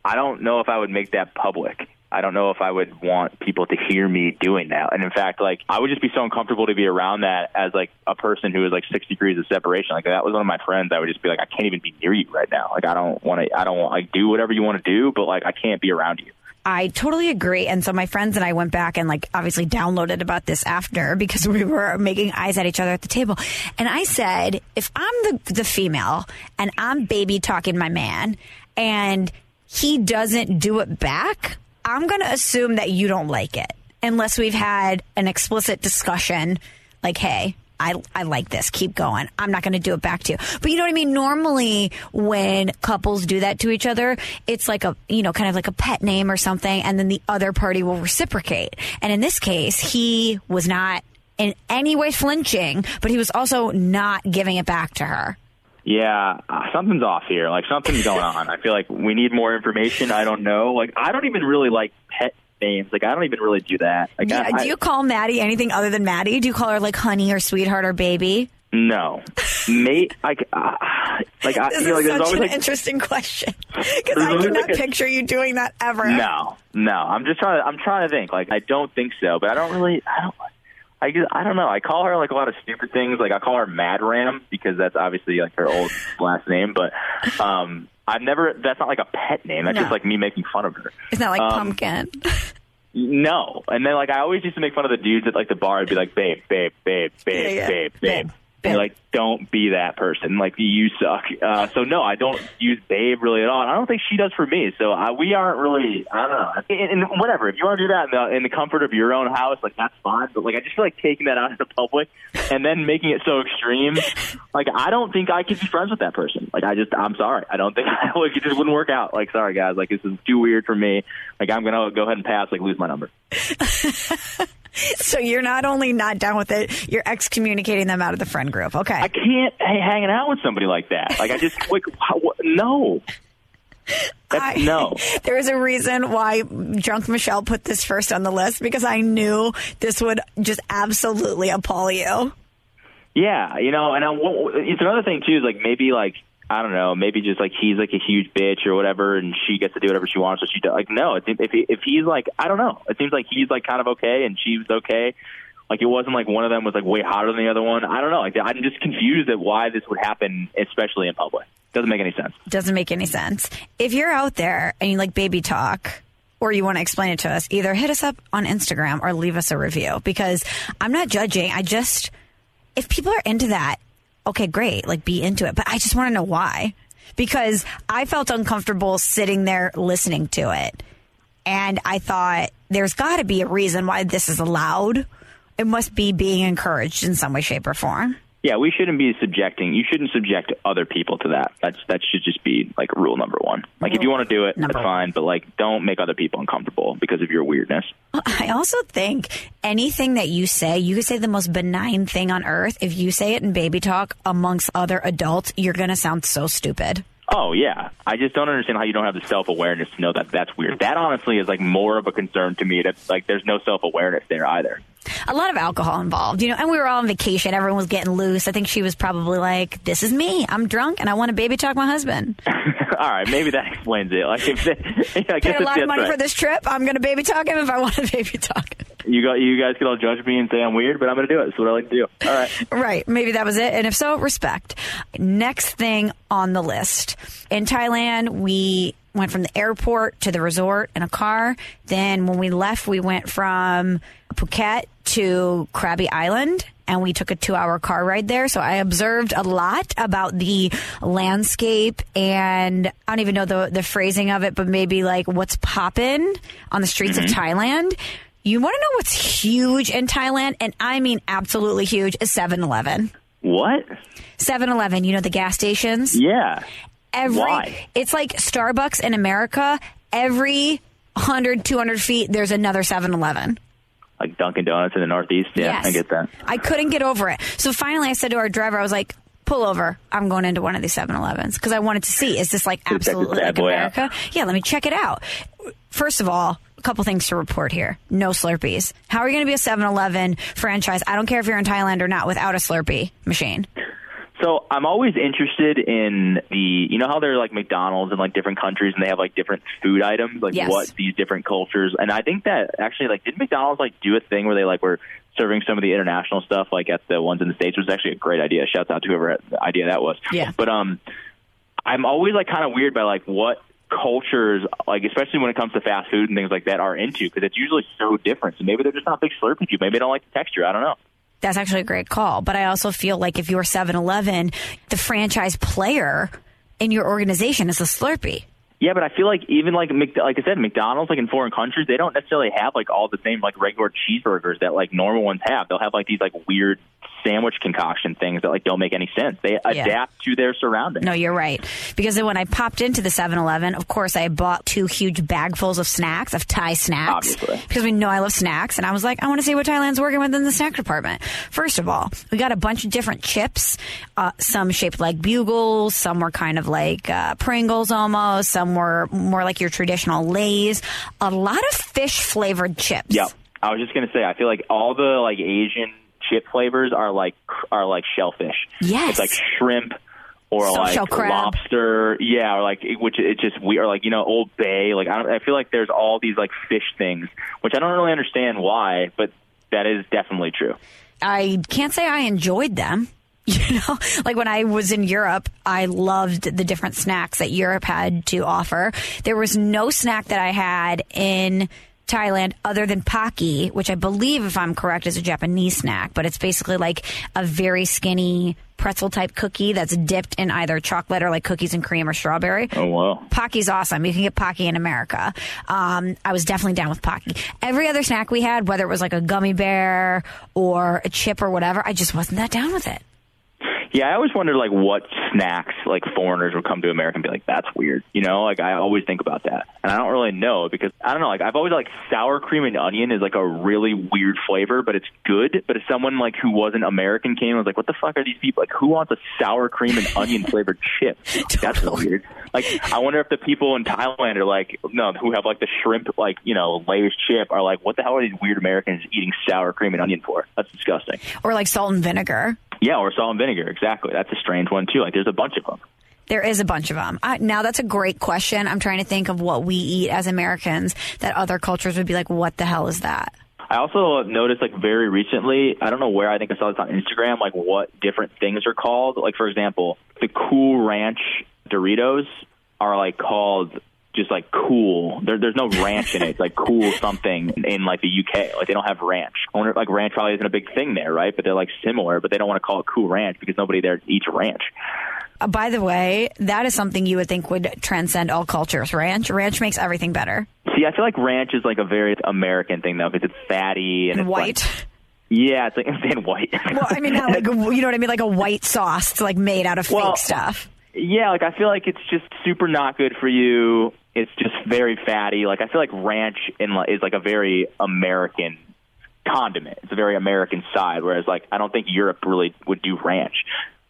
I don't know if I would make that public. I don't know if I would want people to hear me doing that. And in fact, like I would just be so uncomfortable to be around that as like a person who is like six degrees of separation. Like that was one of my friends. I would just be like, I can't even be near you right now. Like I don't want to. I don't want like do whatever you want to do, but like I can't be around you. I totally agree. And so my friends and I went back and like obviously downloaded about this after *laughs* because we were making eyes at each other at the table. And I said, if I'm the, the female and I'm baby talking my man and he doesn't do it back, I'm going to assume that you don't like it unless we've had an explicit discussion like, hey, I, I like this. Keep going. I'm not going to do it back to you. But you know what I mean? Normally, when couples do that to each other, it's like a, you know, kind of like a pet name or something, and then the other party will reciprocate. And in this case, he was not in any way flinching, but he was also not giving it back to her. Yeah, uh, something's off here. Like something's going *laughs* on. I feel like we need more information. I don't know. Like I don't even really like pet names. Like I don't even really do that. Like Do, I, do you call Maddie anything other than Maddie? Do you call her like honey or sweetheart or baby? no, mate. Like, uh, like I This feel like is there's such always an like interesting question *laughs* because I cannot like a- picture you doing that ever. no, no. I'm just trying. To, I'm trying to think. Like I don't think so. But I don't really. I don't. I just, I don't know. I call her like a lot of stupid things. Like I call her Mad Ram because that's obviously like her old last name. But um, I've never. That's not like a pet name. That's No. just like me making fun of her. It's not like Um, pumpkin. *laughs* No. And then like I always used to make fun of the dudes at like the bar. I'd be like, babe, babe, babe, babe, Yeah, yeah. babe, babe, Babe, And like, don't be that person. Like you suck. Uh, so no, I don't use babe really at all. And I don't think she does for me. So I, we aren't really. I don't know. And, and whatever. If you want to do that in the, in the comfort of your own house, like that's fine. But like I just feel like taking that out into public and then making it so extreme. Like I don't think I could be friends with that person. Like I just, I'm sorry. I don't think *laughs* I, like it just wouldn't work out. Like sorry guys. Like this is too weird for me. Like I'm gonna go ahead and pass. Like lose my number. *laughs* *laughs* so you're not only not down with it, you're excommunicating them out of the friend group. Okay. I can't hey, hanging out with somebody like that. Like I just like *laughs* how, what, no. I, no. *laughs* There is a reason why Drunk Michelle put this first on the list because I knew this would just absolutely appall you. Yeah, you know, and I, it's another thing too is like maybe like I don't know, maybe just like he's like a huge bitch or whatever, and she gets to do whatever she wants. So she does. Like, no, if he, if he's like, I don't know, it seems like he's like kind of okay, and she was okay. Like it wasn't like one of them was like way hotter than the other one. I don't know. Like I'm just confused at why this would happen, especially in public. Doesn't make any sense. Doesn't make any sense. If you're out there and you like baby talk, or you want to explain it to us, either hit us up on Instagram or leave us a review because I'm not judging. I just, if people are into that, okay, great, like be into it. But I just want to know why. Because I felt uncomfortable sitting there listening to it. And I thought there's got to be a reason why this is allowed. It must be being encouraged in some way, shape, or form. Yeah, we shouldn't be subjecting. You shouldn't subject other people to that. That's that should just be like rule number one. Like rule if you want to do it, that's fine. But like, don't make other people uncomfortable because of your weirdness. I also think anything that you say, you could say the most benign thing on earth. If you say it in baby talk amongst other adults, you're gonna sound so stupid. Oh yeah, I just don't understand how you don't have the self awareness to know that that's weird. That honestly is like more of a concern to me. That like there's no self awareness there either a lot of alcohol involved, you know, and we were all on vacation. Everyone was getting loose. I think she was probably like, this is me. I'm drunk and I want to baby talk my husband. *laughs* all right. Maybe that explains it. Like, if they, *laughs* yeah, I Paid a lot of money right. for this trip. I'm going to baby talk him if I want to *laughs* baby talk. You got, you guys can all judge me and say I'm weird, but I'm going to do it. It's what I like to do. All right. right. Maybe that was it. And if so, respect. Next thing on the list. In Thailand, we went from the airport to the resort in a car. Then when we left, we went from Phuket to Krabi Island and we took a two hour car ride there. So I observed a lot about the landscape and I don't even know the, the phrasing of it, but maybe like what's poppin' on the streets mm-hmm. of Thailand. You want to know what's huge in Thailand? And I mean absolutely huge is 7 Eleven. What? 7 Eleven, you know, the gas stations? Yeah. Every, Why? It's like Starbucks in America. Every 100, 200 feet, there's another 7 Eleven like Dunkin' Donuts in the Northeast. Yeah, yes. I get that. I couldn't get over it. So finally, I said to our driver, I was like, pull over. I'm going into one of these 7-Elevens because I wanted to see is this like absolutely like America? Out. Yeah, let me check it out. First of all, a couple things to report here. No Slurpees. How are you going to be a 7-Eleven franchise? I don't care if you're in Thailand or not without a Slurpee machine. So I'm always interested in the, you know how there are like McDonald's in like different countries and they have like different food items, like yes. what these different cultures. And I think that actually like did McDonald's like do a thing where they like were serving some of the international stuff like at the ones in the states was actually a great idea. Shouts out to whoever the idea that was. Yeah. But um, I'm always like kind of weird by like what cultures, like especially when it comes to fast food and things like that, are into because it's usually so different. So maybe they're just not big Slurpee people. Maybe they don't like the texture. I don't know. That's actually a great call. But I also feel like if you're 7 Eleven, the franchise player in your organization is a Slurpee. Yeah, but I feel like even like like I said, McDonald's like in foreign countries, they don't necessarily have like all the same like regular cheeseburgers that like normal ones have. They'll have like these like weird sandwich concoction things that like don't make any sense. They yeah. adapt to their surroundings. No, you're right. Because when I popped into the 7-Eleven, of course I bought two huge bagfuls of snacks, of Thai snacks. Obviously. Because we know I love snacks. And I was like, I want to see what Thailand's working with in the snack department. First of all, we got a bunch of different chips. Uh, some shaped like bugles. Some were kind of like uh, Pringles almost. Some were more like your traditional Lay's. A lot of fish flavored chips. Yep. I was just gonna say, I feel like all the like Asian chip flavors are like are like shellfish. Yes, it's like shrimp or like lobster. Yeah, or like which it just we are like you know Old Bay. Like I, don't, I feel like there's all these like fish things, which I don't really understand why, but that is definitely true. I can't say I enjoyed them. *laughs* You know, like when I was in Europe, I loved the different snacks that Europe had to offer. There was no snack that I had in Thailand other than Pocky, which I believe, if I'm correct, is a Japanese snack, but it's basically like a very skinny pretzel type cookie that's dipped in either chocolate or like cookies and cream or strawberry. Oh wow. Pocky's awesome. You can get Pocky in America. Um, I was definitely down with Pocky. Every other snack we had, whether it was like a gummy bear or a chip or whatever, I just wasn't that down with it. Yeah, I always wondered like what snacks like foreigners would come to America and be like, "That's weird," you know. Like I always think about that, and I don't really know because I don't know. Like I've always like sour cream and onion is like a really weird flavor, but it's good. But if someone like who wasn't American came and was like, "What the fuck are these people? Like who wants a sour cream and onion flavored chip?" *laughs* That's so weird. Like I wonder if the people in Thailand are like, no, who have like the shrimp like you know Lay's chip are like, what the hell are these weird Americans eating sour cream and onion for? That's disgusting. Or like salt and vinegar. Yeah, or salt and vinegar. Exactly. That's a strange one too. Like there's a bunch of them. There is a bunch of them. I, now that's a great question. I'm trying to think of what we eat as Americans that other cultures would be like, what the hell is that? I also noticed like very recently, I don't know where, I think I saw this on Instagram, like what different things are called. Like for example, the Cool Ranch Doritos are like called just like cool. There, there's no ranch in it. It's like cool something in like the UK. Like they don't have ranch. I wonder like ranch probably isn't a big thing there, right? But they're like similar, but they don't want to call it cool ranch because nobody there eats ranch. Uh, by the way, that is something you would think would transcend all cultures. Ranch, ranch makes everything better. See, I feel like ranch is like a very American thing though because it's fatty and, And it's white. Like, yeah, it's like *laughs* and white. well, I mean, not like *laughs* you know what I mean, like a white sauce, it's like made out of Well, fake stuff. Yeah, like I feel like it's just super not good for you. It's just very fatty. Like I feel like ranch in is like a very American condiment. It's a very American side. Whereas like I don't think Europe really would do ranch.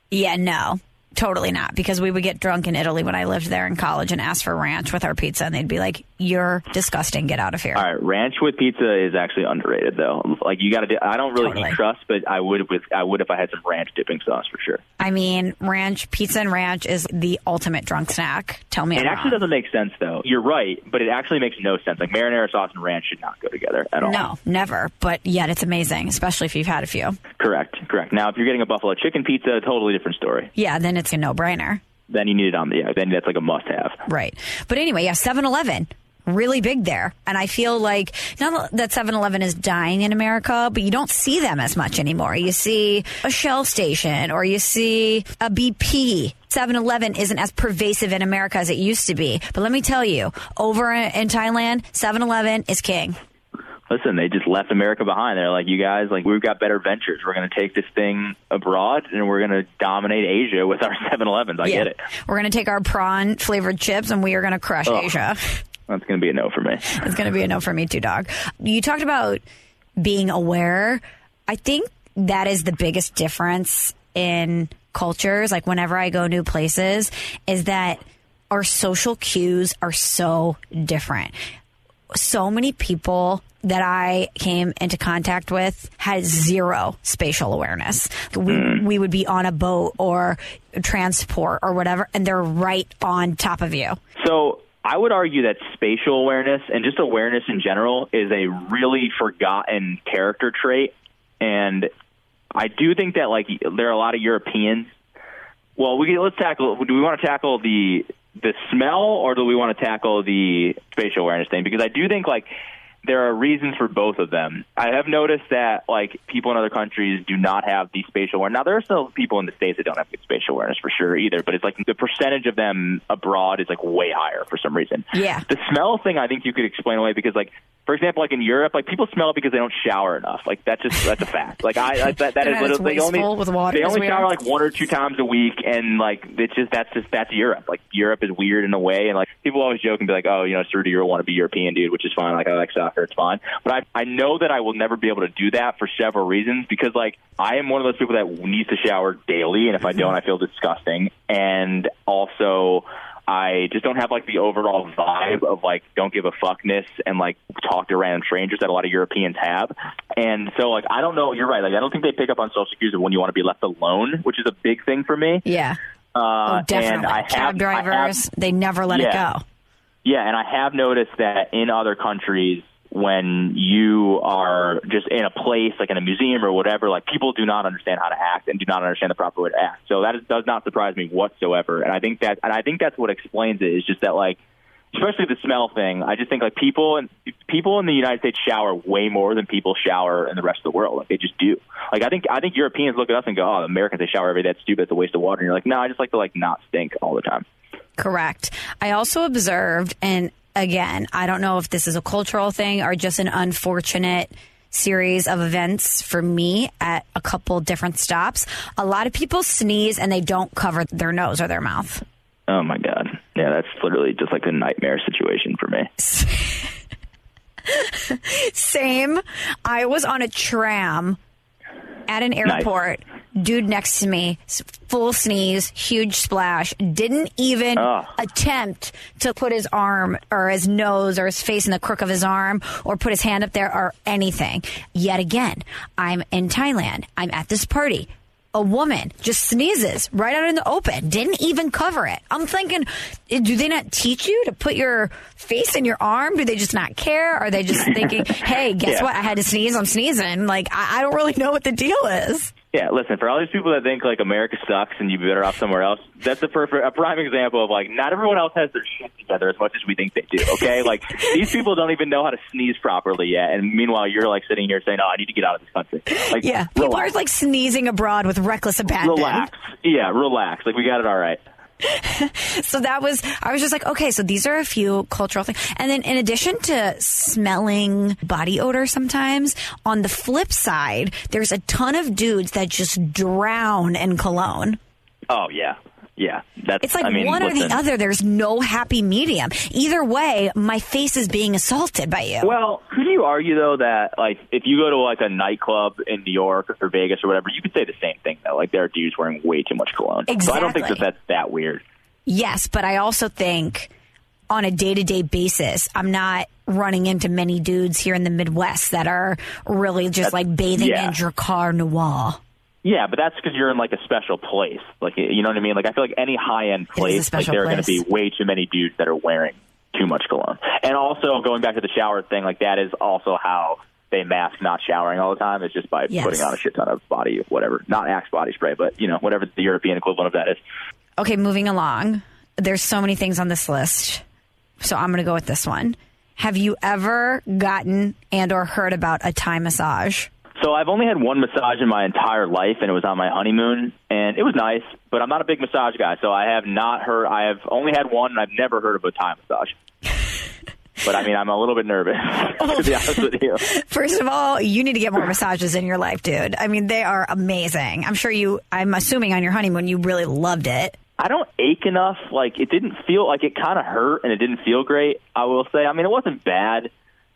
Yeah, no, totally not. Because we would get drunk in Italy when I lived there in college and ask for ranch with our pizza, and they'd be like, "You're disgusting. Get out of here." All right, ranch with pizza is actually underrated though. Like you got to. I don't really Totally. eat crust, but I would with I would if I had some ranch dipping sauce for sure. I mean, ranch, pizza, and ranch is the ultimate drunk snack. Tell me, It I'm actually wrong. doesn't make sense though. You're right, but it actually makes no sense. Like marinara sauce and ranch should not go together at all. No, never. But yet, it's amazing, especially if you've had a few. Correct, correct. Now, if you're getting a buffalo chicken pizza, totally different story. Yeah, then it's a no-brainer. Then you need it on the yeah. Then that's like a must-have. Right. But anyway, yeah, 7-Eleven. Really big there. And I feel like not that 7-Eleven is dying in America, but you don't see them as much anymore. You see a Shell station or you see a BP. 7-Eleven isn't as pervasive in America as it used to be. But let me tell you, over in in Thailand, 7-Eleven is king. Listen, they just left America behind. They're like, you guys, like we've got better ventures. We're going to take this thing abroad, and we're going to dominate Asia with our *laughs* 7-Elevens. I get it. We're going to take our prawn flavored chips and we are going to crush Ugh. Asia. That's going to be a no for me. It's going to be a no for me too, dog. You talked about being aware. I think that is the biggest difference in cultures. Like whenever I go new places, is that our social cues are so different. So many people that I came into contact with had zero spatial awareness. We, mm. we would be on a boat or transport or whatever, and they're right on top of you. So I would argue that spatial awareness and just awareness in general is a really forgotten character trait. And I do think that like there are a lot of Europeans. Well, we let's tackle. Do we want to tackle the the smell or do we want to tackle the spatial awareness thing? Because I do think like there are reasons for both of them. I have noticed that like people in other countries do not have the spatial awareness. Now there are still people in the states that don't have good spatial awareness for sure either, but it's like the percentage of them abroad is like way higher for some reason. Yeah. The smell thing I think you could explain away because like for example, like in Europe, like people smell it because they don't shower enough. Like that's just that's a fact. Like I, I that, that *laughs* is They're is not as literally they only with water they only shower are. like one or two times a week, and like it's just that's just that's Europe. Like Europe is weird in a way, and like people always joke and be like, oh, you know, it's Rudy, you want to be European, dude, which is fine. Like I like soccer, it's fine. But I I know that I will never be able to do that for several reasons because like I am one of those people that needs to shower daily, and if I mm-hmm. don't, I feel disgusting, and also. I just don't have like the overall vibe of like don't give a fuckness and like talk to random strangers that a lot of Europeans have. And so like I don't know, you're right. Like I don't think they pick up on social cues of when you want to be left alone, which is a big thing for me. Yeah. Uh, Oh, definitely. And I have, Cab I have- drivers, they never let it go. yeah, and I have noticed that in other countries, when you are just in a place like in a museum or whatever, like people do not understand how to act and do not understand the proper way to act. So that is, does not surprise me whatsoever. And I think that, and I think that's what explains it is just that like especially the smell thing. I just think like people and people in the United States shower way more than people shower in the rest of the world. Like they just do. Like I think I think Europeans look at us and go, "Oh, Americans they shower every day. That's stupid. It's a waste of water." And you're like, "No, I just like to like not stink all the time." Correct. I also observed, and again, I don't know if this is a cultural thing or just an unfortunate series of events for me at a couple different stops. A lot of people sneeze and they don't cover their nose or their mouth. Oh my god. Yeah, that's literally just like a nightmare situation for me. *laughs* Same. I was on a tram at an airport. Nice. Dude next to me, full sneeze, huge splash, didn't even oh. attempt to put his arm or his nose or his face in the crook of his arm or put his hand up there or anything. Yet again, I'm in Thailand. I'm at this party a woman just sneezes right out in the open, didn't even cover it. I'm thinking, eh, do they not teach you to put your face in your arm? Do they just not care? Are they just thinking, *laughs* hey, guess yeah. what? I had to sneeze. I'm sneezing. Like, I, I don't really know what the deal is. Yeah, listen, for all these people that think like America sucks and you'd be better off somewhere else, that's a perfect, a prime example of like not everyone else has their shit together as much as we think they do. Okay, like these people don't even know how to sneeze properly yet, and meanwhile you're like sitting here saying, "Oh, I need to get out of this country." Like, yeah, people are like sneezing abroad with reckless abandon. Relax, yeah, relax. Like we got it all right. *laughs* so that was I was just like, okay, so these are a few cultural things. And then in addition to smelling body odor sometimes, on the flip side, there's a ton of dudes that just drown in cologne. Oh yeah. Yeah, that's. It's like I mean, one listen. or the other. There's no happy medium. Either way, my face is being assaulted by you. Well, could you argue though that like if you go to like a nightclub in New York or Vegas or whatever, you could say the same thing though. Like there are dudes wearing way too much cologne. Exactly. So I don't think that that's that weird. Yes, but I also think on a day to day basis, I'm not running into many dudes here in the Midwest that are really just that's, like bathing yeah. in Drakkar Noir. Yeah, but that's because you're in like a special place. Like you know what I mean? Like I feel like any high end place, like there are going to be way too many dudes that are wearing too much cologne. And also going back to the shower thing, like that is also how they mask not showering all the time. It's just by yes. putting on a shit ton of body, whatever, not Axe body spray, but you know whatever the European equivalent of that is. Okay, moving along. There's so many things on this list, so I'm going to go with this one. Have you ever gotten and or heard about a Thai massage? So I've only had one massage in my entire life, and it was on my honeymoon, and it was nice. But I'm not a big massage guy, so I have not heard. I have only had one, and I've never heard of a Thai massage. *laughs* but I mean, I'm a little bit nervous *laughs* to be honest with you. *laughs* First of all, you need to get more massages in your life, dude. I mean, they are amazing. I'm sure you. I'm assuming on your honeymoon you really loved it. I don't ache enough. Like it didn't feel like it kind of hurt, and it didn't feel great. I will say. I mean, it wasn't bad,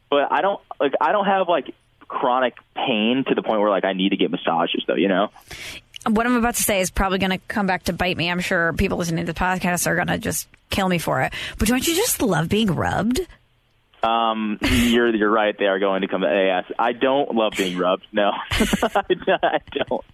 but I don't like. I don't have like chronic pain to the point where like I need to get massages though, you know? What I'm about to say is probably going to come back to bite me. I'm sure people listening to the podcast are going to just kill me for it. But don't you just love being rubbed? Um, you're you're right. They are going to come to AS. I don't love being rubbed. No, *laughs* I don't.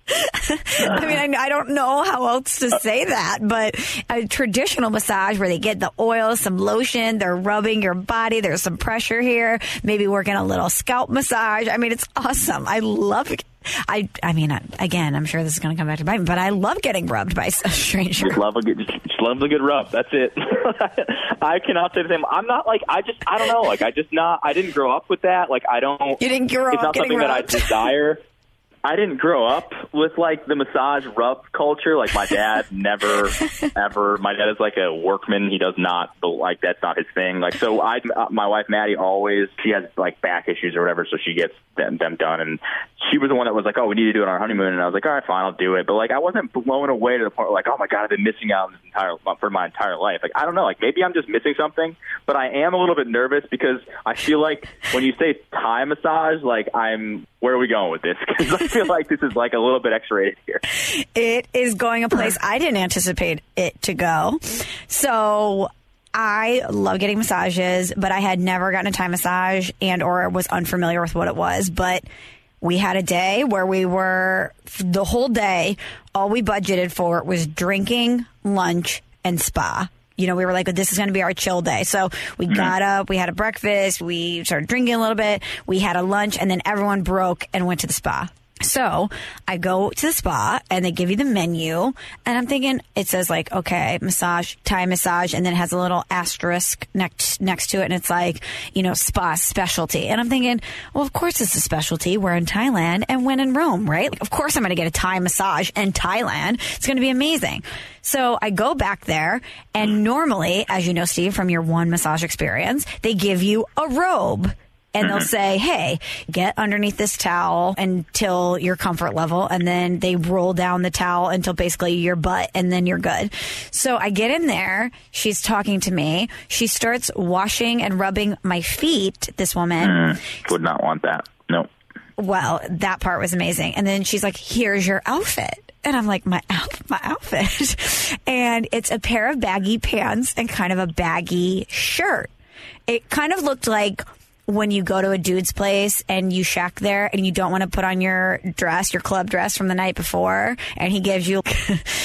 I mean, I, I, don't know how else to say that, but a traditional massage where they get the oil, some lotion, they're rubbing your body. There's some pressure here. Maybe working a little scalp massage. I mean, it's awesome. I love it. I, I mean, again, I'm sure this is going to come back to bite me, but I love getting rubbed by a *laughs* stranger. Just love a good, just love a good rub. That's it. *laughs* I cannot say the same. I'm not like I just I don't know. Like I just not. I didn't grow up with that. Like I don't. You didn't grow it's up. It's not something rubbed. that I *laughs* desire. I didn't grow up with like the massage rub culture. Like my dad *laughs* never, ever. My dad is like a workman. He does not like that's not his thing. Like so, I uh, my wife Maddie always she has like back issues or whatever, so she gets them, them done. And she was the one that was like, "Oh, we need to do it on our honeymoon." And I was like, "All right, fine, I'll do it." But like, I wasn't blown away to the point where like, "Oh my god, I've been missing out on this entire uh, for my entire life." Like I don't know. Like maybe I'm just missing something, but I am a little bit nervous because I feel like when you say Thai massage, like I'm where are we going with this? *laughs* Because I feel like this is like a little bit X-rated here. It is going a place I didn't anticipate it to go. So I love getting massages, but I had never gotten a Thai massage and or was unfamiliar with what it was. But we had a day where we were the whole day. All we budgeted for was drinking, lunch, and spa you know, we were like, this is going to be our chill day. So we mm-hmm. got up, we had a breakfast, we started drinking a little bit, we had a lunch, and then everyone broke and went to the spa. So I go to the spa and they give you the menu and I'm thinking it says like, okay, massage, Thai massage. And then it has a little asterisk next, next to it. And it's like, you know, spa specialty. And I'm thinking, well, of course it's a specialty. We're in Thailand and when in Rome, right? Like, of course I'm going to get a Thai massage in Thailand. It's going to be amazing. So I go back there and normally, as you know, Steve, from your one massage experience, they give you a robe and they'll say, Hey, get underneath this towel until your comfort level. And then they roll down the towel until basically your butt and then you're good. So I get in there. She's talking to me. She starts washing and rubbing my feet. This woman Mm, would not want that. No. well, that part was amazing. And then she's like, here's your outfit. And I'm like, my *laughs* my outfit. and it's a pair of baggy pants and kind of a baggy shirt. It kind of looked like when you go to a dude's place and you shack there and you don't want to put on your dress, your club dress from the night before, and he gives you *laughs*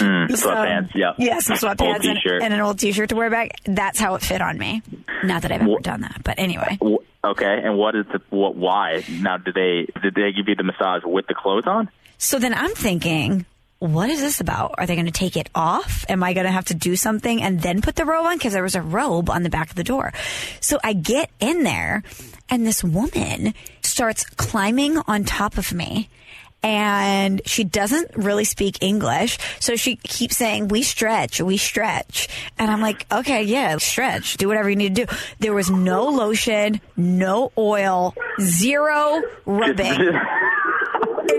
Mm, sweatpants, yeah. yeah, some sweatpants and, and an old t-shirt to wear back. That's how it fit on me. Not that I've ever done that, but anyway. Okay, and what is the what? Why now? Did they did they give you the massage with the clothes on? So then I'm thinking, what is this about? Are they going to take it off? Am I going to have to do something and then put the robe on? Because there was a robe on the back of the door. So I get in there and this woman starts climbing on top of me. And she doesn't really speak English. So she keeps saying, we stretch, we stretch. And I'm like, okay, yeah, stretch, do whatever you need to do. There was no lotion, no oil, zero rubbing *laughs*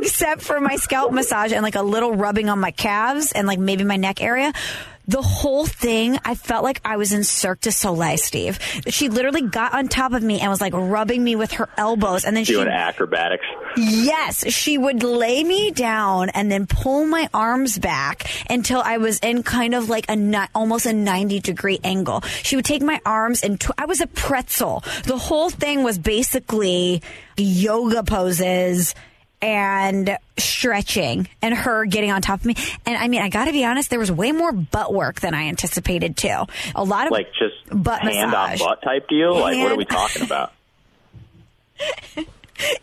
except for my scalp massage and like a little rubbing on my calves and like maybe my neck area. The whole thing, I felt like I was in Cirque du Soleil, Steve. She literally got on top of me and was like rubbing me with her elbows, and then she Doing acrobatics. Yes, she would lay me down and then pull my arms back until I was in kind of like a almost a 90 degree angle. She would take my arms and tw- I was a pretzel. The whole thing was basically yoga poses and stretching and her getting on top of me. And I mean, I got to be honest, there was way more butt work than I anticipated too. A lot of Like just butt hand massage. on butt type deal. Like what are we talking about? *laughs*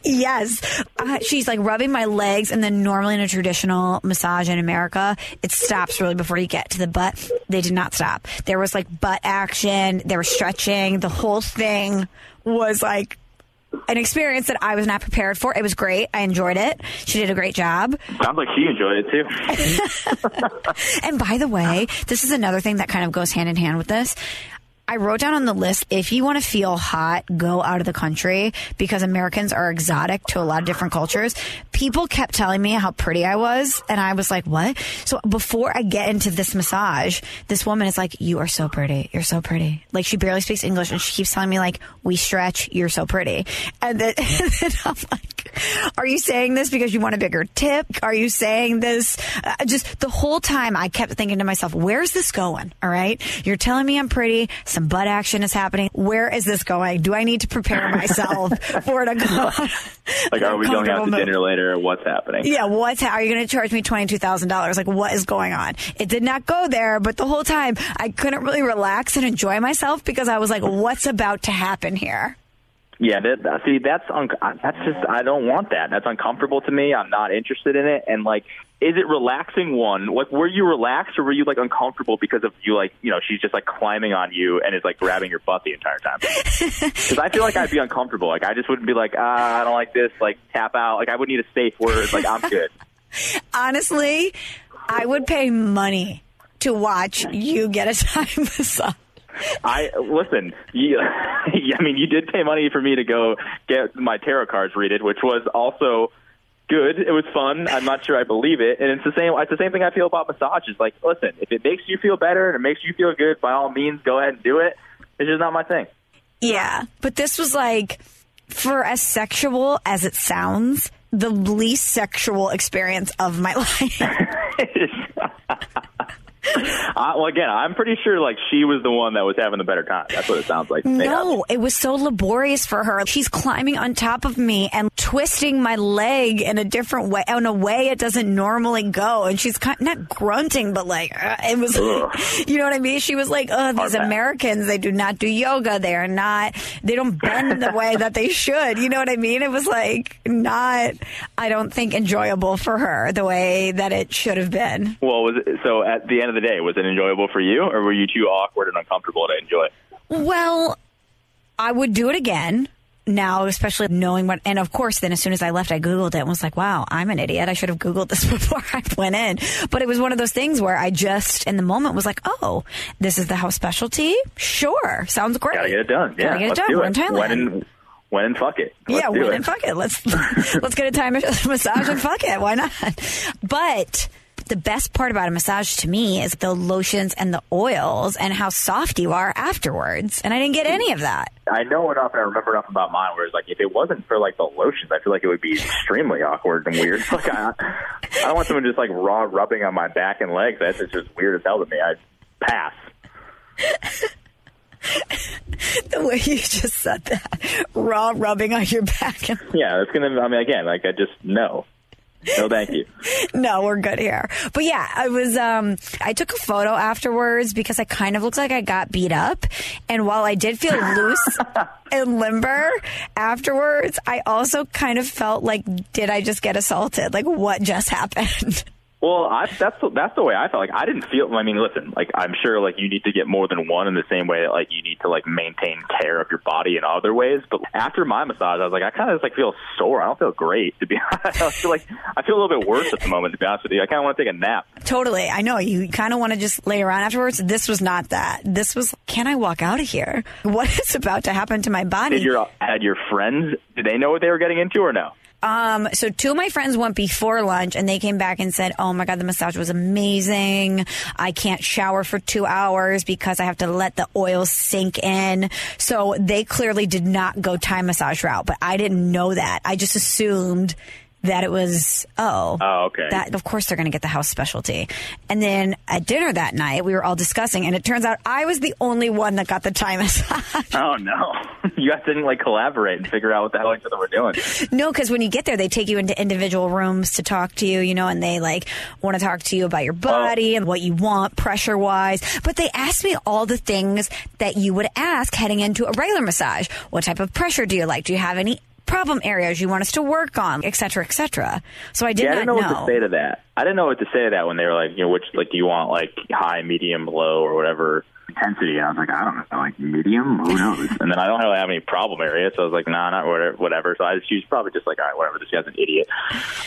Yes. Uh, she's like rubbing my legs, and then normally in a traditional massage in America, it stops really before you get to the butt. They did not stop. There was like butt action, there was stretching. The whole thing was like an experience that I was not prepared for. It was great. I enjoyed it. She did a great job. Sounds like she enjoyed it too. *laughs* And by the way, this is another thing that kind of goes hand in hand with this. I wrote down on the list if you want to feel hot, go out of the country because Americans are exotic to a lot of different cultures. People kept telling me how pretty I was, and I was like, what? So before I get into this massage, this woman is like, You are so pretty. You're so pretty. Like she barely speaks English, and she keeps telling me, like, we stretch, you're so pretty. And then, and *laughs* then I'm like, Are you saying this because you want a bigger tip? Are you saying this? Uh, just the whole time I kept thinking to myself, Where's this going? All right. You're telling me I'm pretty. Some butt action is happening. Where is this going? Do I need to prepare *laughs* myself for it to *laughs* go? Like, are we going out to move. dinner later? Or what's happening? Yeah, what's how are you going to charge me twenty two thousand dollars? Like, what is going on? It did not go there, but the whole time I couldn't really relax and enjoy myself because I was like, what's about to happen here? Yeah, that, that- see, that's un- that's just I don't want that. That's uncomfortable to me. I'm not interested in it. And like, is it relaxing? One, like, were you relaxed or were you like uncomfortable because of you like you know she's just like climbing on you and is like grabbing your butt the entire Thai? *laughs* Because I feel like I'd be uncomfortable. Like I just wouldn't be like ah I don't like this. Like tap out. Like I would need a safe word. Like I'm good. *laughs* Honestly, I would pay money to watch you get a time *laughs* massage. I listen. You, I mean, you did pay money for me to go get my tarot cards readed, which was also good. It was fun. I'm not sure I believe it, and it's the same. It's the same thing I feel about massages. Like, listen, if it makes you feel better and it makes you feel good, by all means, go ahead and do it. It's just not my thing. Yeah, but this was like, for as sexual as it sounds, the least sexual experience of my *laughs* life. *laughs* *laughs* I, well, again, I'm pretty sure like she was the one that was having the better time. That's what it sounds like. No, it was so laborious for her. She's climbing on top of me and twisting my leg in a different way, in a way it doesn't normally go. And she's kind not grunting, but like, uh, it was, *laughs* you know what I mean? She was like, oh, these Hard Americans, they do not do yoga. They are not, they don't bend the way that they should. You know what I mean? It was like not, I don't think enjoyable for her the way that it should have been. Well, was it, so at the end of the day, was it enjoyable for you, or were you too awkward and uncomfortable to enjoy it? Well, I would do it again now, especially knowing what. And of course, then as soon as I left, I Googled it and was like, wow, I'm an idiot. I should have Googled this *laughs* before I went in. But it was one of those things where I just, in the moment, was like, oh, this is the house specialty? Sure. Sounds great. Gotta get it done. Yeah, Gotta get it done. do We're it. in Thailand. When and, when and fuck it. Let's yeah, it. and fuck it. Let's *laughs* let's get a Thai *laughs* massage and fuck it. Why not? But the best part about a massage to me is the lotions and the oils and how soft you are afterwards. And I didn't get any of that. I know enough and I remember enough about mine where it's like if it wasn't for like the lotions, I feel like it would be extremely awkward and weird. *laughs* Like I, I don't want someone just like raw rubbing on my back and legs. That's just weird as hell to me. I'd pass. *laughs* The way you just said that, raw rubbing on your back. Yeah, it's gonna. I mean, again, like I just no, no, thank you. *laughs* no, we're good here. But yeah, I was. Um, I took a photo afterwards because I kind of looked like I got beat up, and while I did feel *laughs* loose and limber afterwards, I also kind of felt like, did I just get assaulted? Like, what just happened? *laughs* Well, I, that's the- that's the way I felt. Like I didn't feel. I mean, listen, like I'm sure like you need to get more than one in the same way that like you need to like maintain care of your body in other ways. But after my massage, I was like, I kind of just like feel sore. I don't feel great to be. *laughs* honest. I feel like I feel a little bit worse at the moment. To be honest with you, I kind of want to take a nap. Totally. I know you kind of want to just lay around afterwards. This was not that. This was, can I walk out of here? *laughs* What is about to happen to my body? Did your had your friends? Did they know what they were getting into or no? Um, so two of my friends went before lunch and they came back and said, Oh my God, the massage was amazing. I can't shower for two hours because I have to let the oil sink in. So they clearly did not go Thai massage route, but I didn't know that. I just assumed that it was, oh, Oh, okay. that of course they're going to get the house specialty. And then at dinner that night, we were all discussing, and it turns out I was the only one that got the Thai *laughs* massage. Oh no, *laughs* you guys didn't like collaborate and figure out what the hell each other were doing. No, because when you get there, they take you into individual rooms to talk to you, you know, and they like want to talk to you about your body and what you want pressure wise. But they asked me all the things that you would ask heading into a regular massage. What type of pressure do you like? Do you have any problem areas you want us to work on, et cetera, et cetera? So I did Yeah, I not didn't know, what to say to that. I didn't know what to say to that when they were like, you know, which like do you want like high, medium, low, or whatever intensity? And I was like, I don't know, like medium. Who knows? *laughs* and then I don't really have any problem areas, so I was like, nah, not whatever. whatever. So I just she's probably just like, all right, whatever. This guy's an idiot.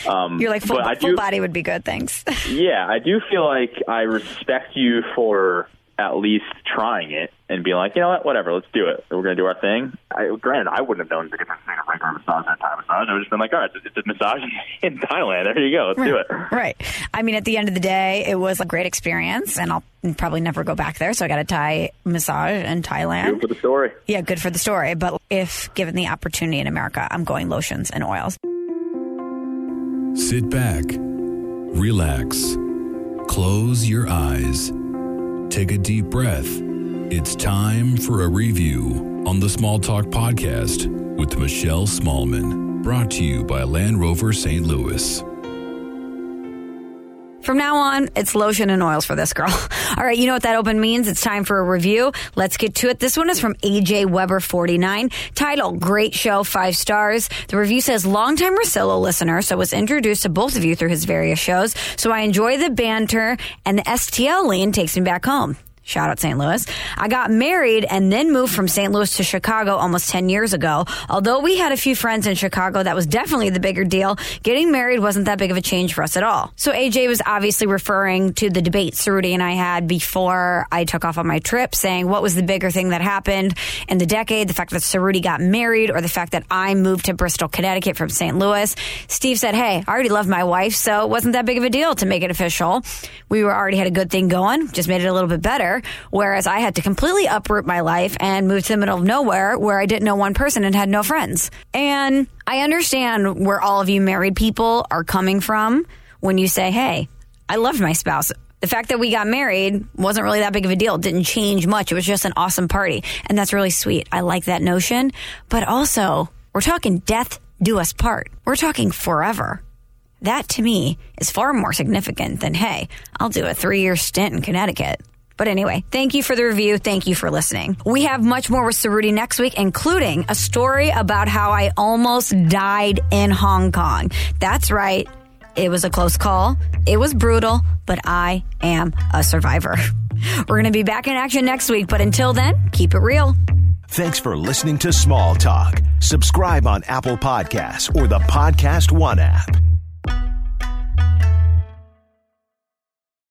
Um, You're like full, but I full do, body would be good. Thanks. *laughs* Yeah, I do feel like I respect you for at least trying it and being like, you know what, whatever, let's do it. We're gonna do our thing. I, granted, I wouldn't have known the difference between a regular massage and a Thai massage. I would have just been like, all right, it's, it's a massage *laughs* in Thailand. There you go, let's do it. Right. I mean, at the end of the day, it was a great experience, and I'll probably never go back there. So I got a Thai massage in Thailand. Good for the story. Yeah, good for the story. But if given the opportunity in America, I'm going lotions and oils. Sit back, relax, close your eyes, take a deep breath. It's time for a review on the Small Talk Podcast with Michelle Smallman, brought to you by Land Rover St. Louis. From now on, it's lotion and oils for this girl. *laughs* All right, you know what that open means? It's time for a review. Let's get to it. This one is from AJ Weber 49. Title, Great Show, five stars. The review says, longtime Rosillo listener, so was introduced to both of you through his various shows. So I enjoy the banter and the STL lean takes me back home. Shout out St. Louis. I got married and then moved from St. Louis to Chicago almost 10 years ago. Although we had a few friends in Chicago, that was definitely the bigger deal. Getting married wasn't that big of a change for us at all. So AJ was obviously referring to the debate Cerruti and I had before I took off on my trip, saying what was the bigger thing that happened in the decade, the fact that Cerruti got married or the fact that I moved to Bristol, Connecticut from St. Louis. Steve said, hey, I already love my wife, so it wasn't that big of a deal to make it official. We were already had a good thing going, just made it a little bit better. Whereas I had to completely uproot my life and move to the middle of nowhere where I didn't know one person and had no friends. And I understand where all of you married people are coming from when you say, hey, I loved my spouse. The fact that we got married wasn't really that big of a deal. It didn't change much. It was just an awesome party. And that's really sweet. I like that notion. But also, we're talking death, do us part. We're talking forever. That to me is far more significant than, hey, I'll do a three year stint in Connecticut. But anyway, thank you for the review. Thank you for listening. We have much more with Cerruti next week, including a story about how I almost died in Hong Kong. That's right. It was a close call. It was brutal, but I am a survivor. *laughs* We're going to be back in action next week, but until then, keep it real. Thanks for listening to Small Talk. Subscribe on Apple Podcasts or the Podcast One app.